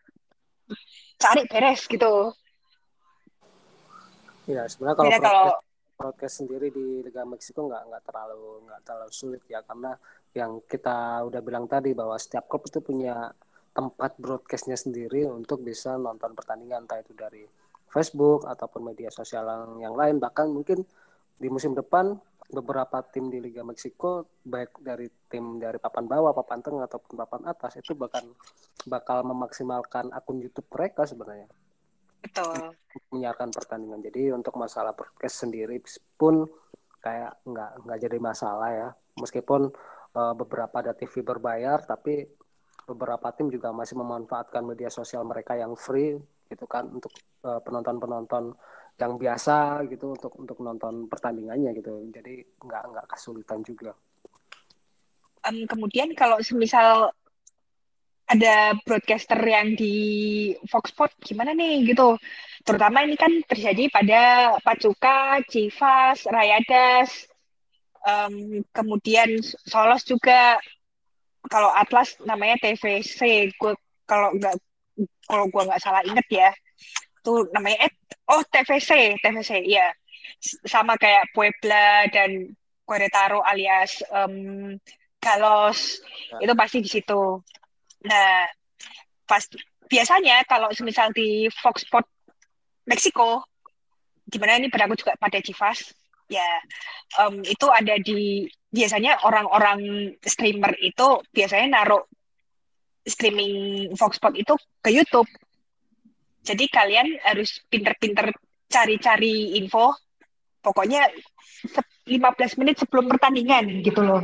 cari beres gitu. Ya, sebenarnya kalau, kalau broadcast sendiri di Liga Meksiko nggak nggak terlalu nggak terlalu sulit ya karena yang kita udah bilang tadi bahwa setiap klub itu punya tempat broadcastnya sendiri untuk bisa nonton pertandingan entah itu dari Facebook ataupun media sosial yang lain bahkan mungkin di musim depan beberapa tim di Liga Meksiko baik dari tim dari papan bawah, papan tengah ataupun papan atas itu bahkan bakal memaksimalkan akun YouTube mereka sebenarnya. Betul. Menyiarkan pertandingan. Jadi untuk masalah broadcast sendiri pun kayak nggak nggak jadi masalah ya. Meskipun uh, beberapa ada TV berbayar, tapi beberapa tim juga masih memanfaatkan media sosial mereka yang free gitu kan untuk uh, penonton-penonton yang biasa gitu untuk untuk nonton pertandingannya gitu jadi nggak nggak kesulitan juga um, kemudian kalau semisal ada broadcaster yang di Fox Sport gimana nih gitu. Terutama ini kan terjadi pada Pacuka, Civas, Rayadas, um, kemudian Solos juga. Kalau Atlas namanya TVC. Gue kalau nggak kalau gue nggak salah inget ya, tuh namanya eh, oh TVC, TVC ya. Sama kayak Puebla dan Querétaro alias um, Galos ya. itu pasti di situ. Nah, pas biasanya kalau misal di Fox Meksiko, gimana ini berlaku juga pada Chivas, ya um, itu ada di biasanya orang-orang streamer itu biasanya naruh streaming Fox itu ke YouTube. Jadi kalian harus pinter-pinter cari-cari info. Pokoknya 15 menit sebelum pertandingan gitu loh.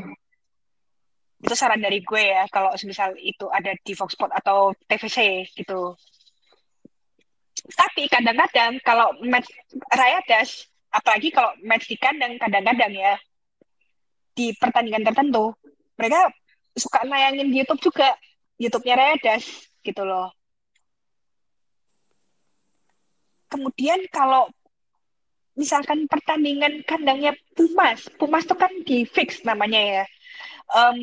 Itu saran dari gue ya kalau misal itu ada di Fox Sport atau TVC gitu. Tapi kadang-kadang kalau match Rayadas apalagi kalau match di kandang kadang-kadang ya di pertandingan tertentu mereka suka nayangin di YouTube juga YouTube-nya Rayadas gitu loh kemudian kalau misalkan pertandingan kandangnya Pumas Pumas itu kan di fix namanya ya um,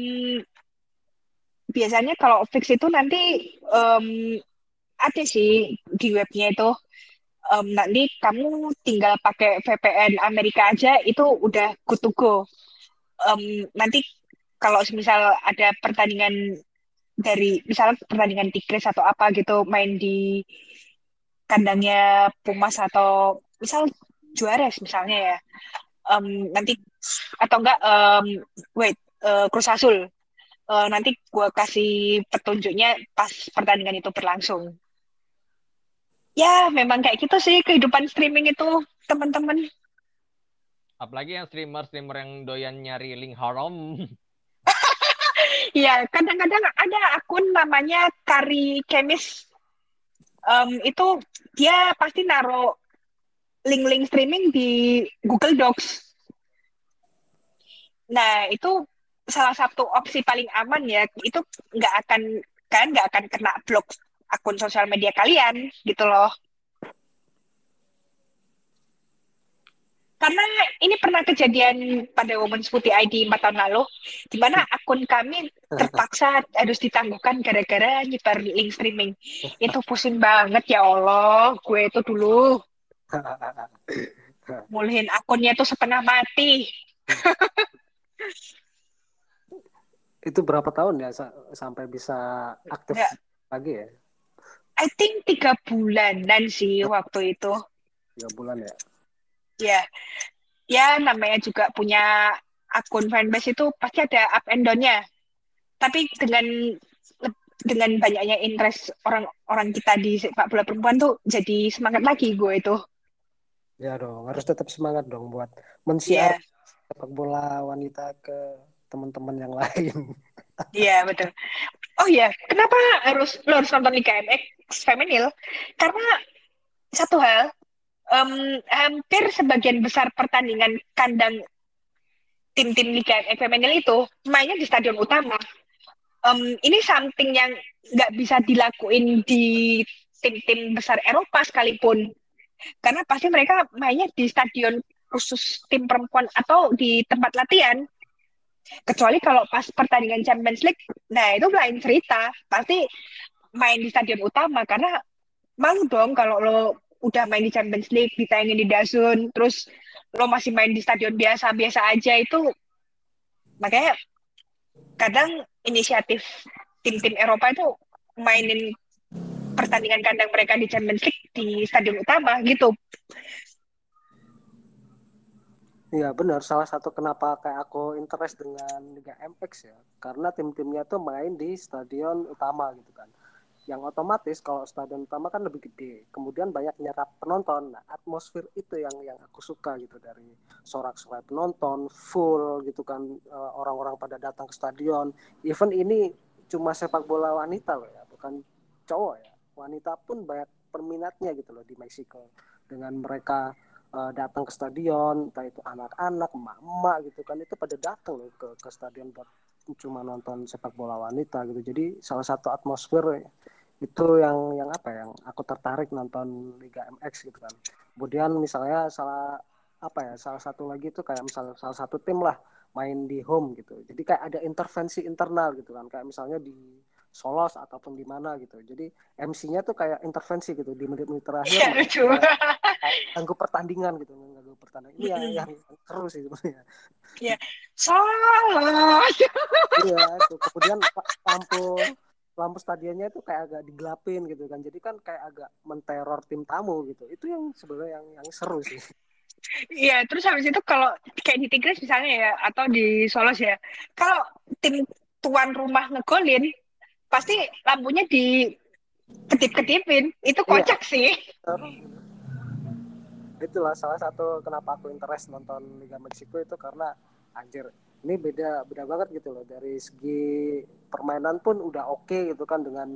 biasanya kalau fix itu nanti um, ada sih di webnya itu um, nanti kamu tinggal pakai VPN Amerika aja itu udah good to go. Um, nanti kalau misal ada pertandingan dari misalnya pertandingan Tigres atau apa gitu main di kandangnya Pumas atau misal Juarez misalnya ya um, nanti atau enggak um, wait uh, Cruz Azul. Uh, nanti gue kasih petunjuknya pas pertandingan itu berlangsung. Ya, memang kayak gitu sih kehidupan streaming itu, teman-teman. Apalagi yang streamer-streamer yang doyan nyari link haram. Iya, kadang-kadang ada akun namanya Kari Kemis. Um, itu dia pasti naruh link-link streaming di Google Docs. Nah, itu salah satu opsi paling aman ya itu nggak akan kan nggak akan kena blok akun sosial media kalian gitu loh karena ini pernah kejadian pada Women's Putih ID 4 tahun lalu, di mana akun kami terpaksa harus ditangguhkan gara-gara nyebar link streaming. Itu pusing banget ya Allah, gue itu dulu. Mulihin akunnya itu setengah mati. itu berapa tahun ya sampai bisa aktif ya. lagi ya? I think tiga bulanan sih waktu itu. Tiga bulan ya? Ya, ya namanya juga punya akun fanbase itu pasti ada up and down-nya. Tapi dengan dengan banyaknya interest orang-orang kita di sepak bola perempuan tuh jadi semangat lagi gue itu. Ya dong, harus tetap semangat dong buat men-share yeah. sepak bola wanita ke teman-teman yang lain. Iya betul. Oh iya, kenapa harus lo harus nonton Liga MX Feminil? Karena satu hal, um, hampir sebagian besar pertandingan kandang tim-tim Liga Feminil itu mainnya di stadion utama. Um, ini something yang nggak bisa dilakuin di tim-tim besar Eropa sekalipun, karena pasti mereka mainnya di stadion khusus tim perempuan atau di tempat latihan Kecuali kalau pas pertandingan Champions League, nah itu lain cerita. Pasti main di stadion utama karena malu dong kalau lo udah main di Champions League, ditayangin di Dazun, terus lo masih main di stadion biasa-biasa aja itu makanya kadang inisiatif tim-tim Eropa itu mainin pertandingan kandang mereka di Champions League di stadion utama gitu. Iya benar, salah satu kenapa kayak aku interest dengan Liga MX ya, karena tim-timnya tuh main di stadion utama gitu kan. Yang otomatis kalau stadion utama kan lebih gede, kemudian banyak nyerap penonton. Nah, atmosfer itu yang yang aku suka gitu dari sorak-sorai penonton, full gitu kan eh, orang-orang pada datang ke stadion. Even ini cuma sepak bola wanita loh ya bukan cowok ya wanita pun banyak perminatnya gitu loh di Meksiko dengan mereka uh, datang ke stadion entah itu anak-anak emak-emak gitu kan itu pada datang loh ke ke stadion buat cuma nonton sepak bola wanita gitu jadi salah satu atmosfer itu yang yang apa ya, yang aku tertarik nonton Liga MX gitu kan. Kemudian misalnya salah apa ya salah satu lagi itu kayak misal salah satu tim lah main di home gitu. Jadi kayak ada intervensi internal gitu kan. Kayak misalnya di Solos ataupun di mana gitu. Jadi MC-nya tuh kayak intervensi gitu di menit-menit terakhir. Iya, lucu. ganggu pertandingan gitu ganggu pertandingan. Ini yang, yang seru sih sebenarnya. Iya. Salah. iya itu. Kemudian lampu lampu stadionnya itu kayak agak digelapin gitu kan jadi kan kayak agak menteror tim tamu gitu itu yang sebenarnya yang yang seru sih Iya, terus habis itu kalau kayak di Tigres misalnya ya atau di Solos ya, kalau tim tuan rumah ngegolin, pasti lampunya di kedip-kedipin. Itu Iya. kocak sih. itulah salah satu kenapa aku interest nonton Liga Meksiko itu karena anjir ini beda beda banget gitu loh. Dari segi permainan pun udah oke gitu kan dengan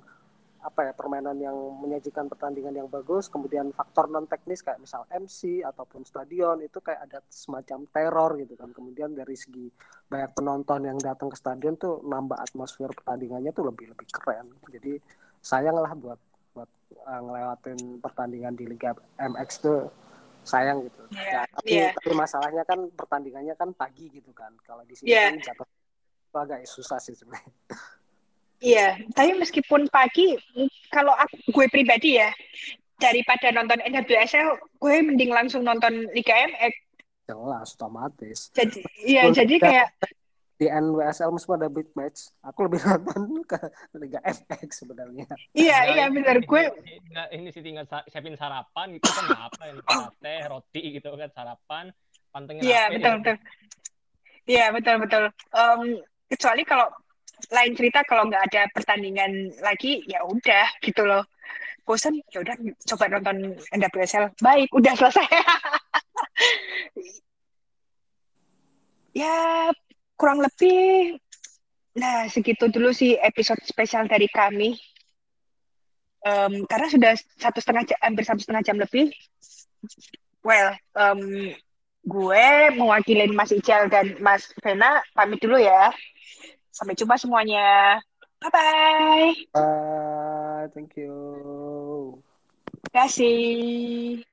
apa ya permainan yang menyajikan pertandingan yang bagus. Kemudian faktor non teknis kayak misal MC ataupun stadion itu kayak ada semacam teror gitu kan. Kemudian dari segi banyak penonton yang datang ke stadion tuh nambah atmosfer pertandingannya tuh lebih lebih keren. Jadi sayang lah buat buat uh, ngelewatin pertandingan di Liga MX tuh sayang gitu. Iya, Ya, tapi iya. tapi masalahnya kan pertandingannya kan pagi gitu kan. Kalau di sini Iya. kan jatuh itu agak susah sih sebenarnya. Iya, tapi meskipun pagi, kalau aku, gue pribadi ya, daripada nonton NWSL, gue mending langsung nonton Liga MX. Jelas otomatis. Jadi, iya, jadi kayak Di NWSL meskipun ada big match, aku lebih nonton ke Liga MX sebenarnya. iya, Ya, iya ini- benar ini- gue. ini- ini sih tinggal siapin sarapan gitu kan apa yang teh roti gitu kan sarapan pantengin Iya, betul, ya. betul. Iya, betul, betul. Em, kecuali kalau lain cerita kalau nggak ada pertandingan lagi, ya udah gitu loh. Bosan, ya udah coba nonton NWSL. Baik, udah selesai. ya, kurang lebih. Nah, segitu dulu sih episode spesial dari kami. Em, karena sudah satu setengah jam, hampir satu setengah jam lebih. Well, em, gue mewakilin Mas Ical dan Mas Vena pamit dulu ya. Sampai jumpa semuanya. Bye-bye. Bye, thank you. Terima kasih.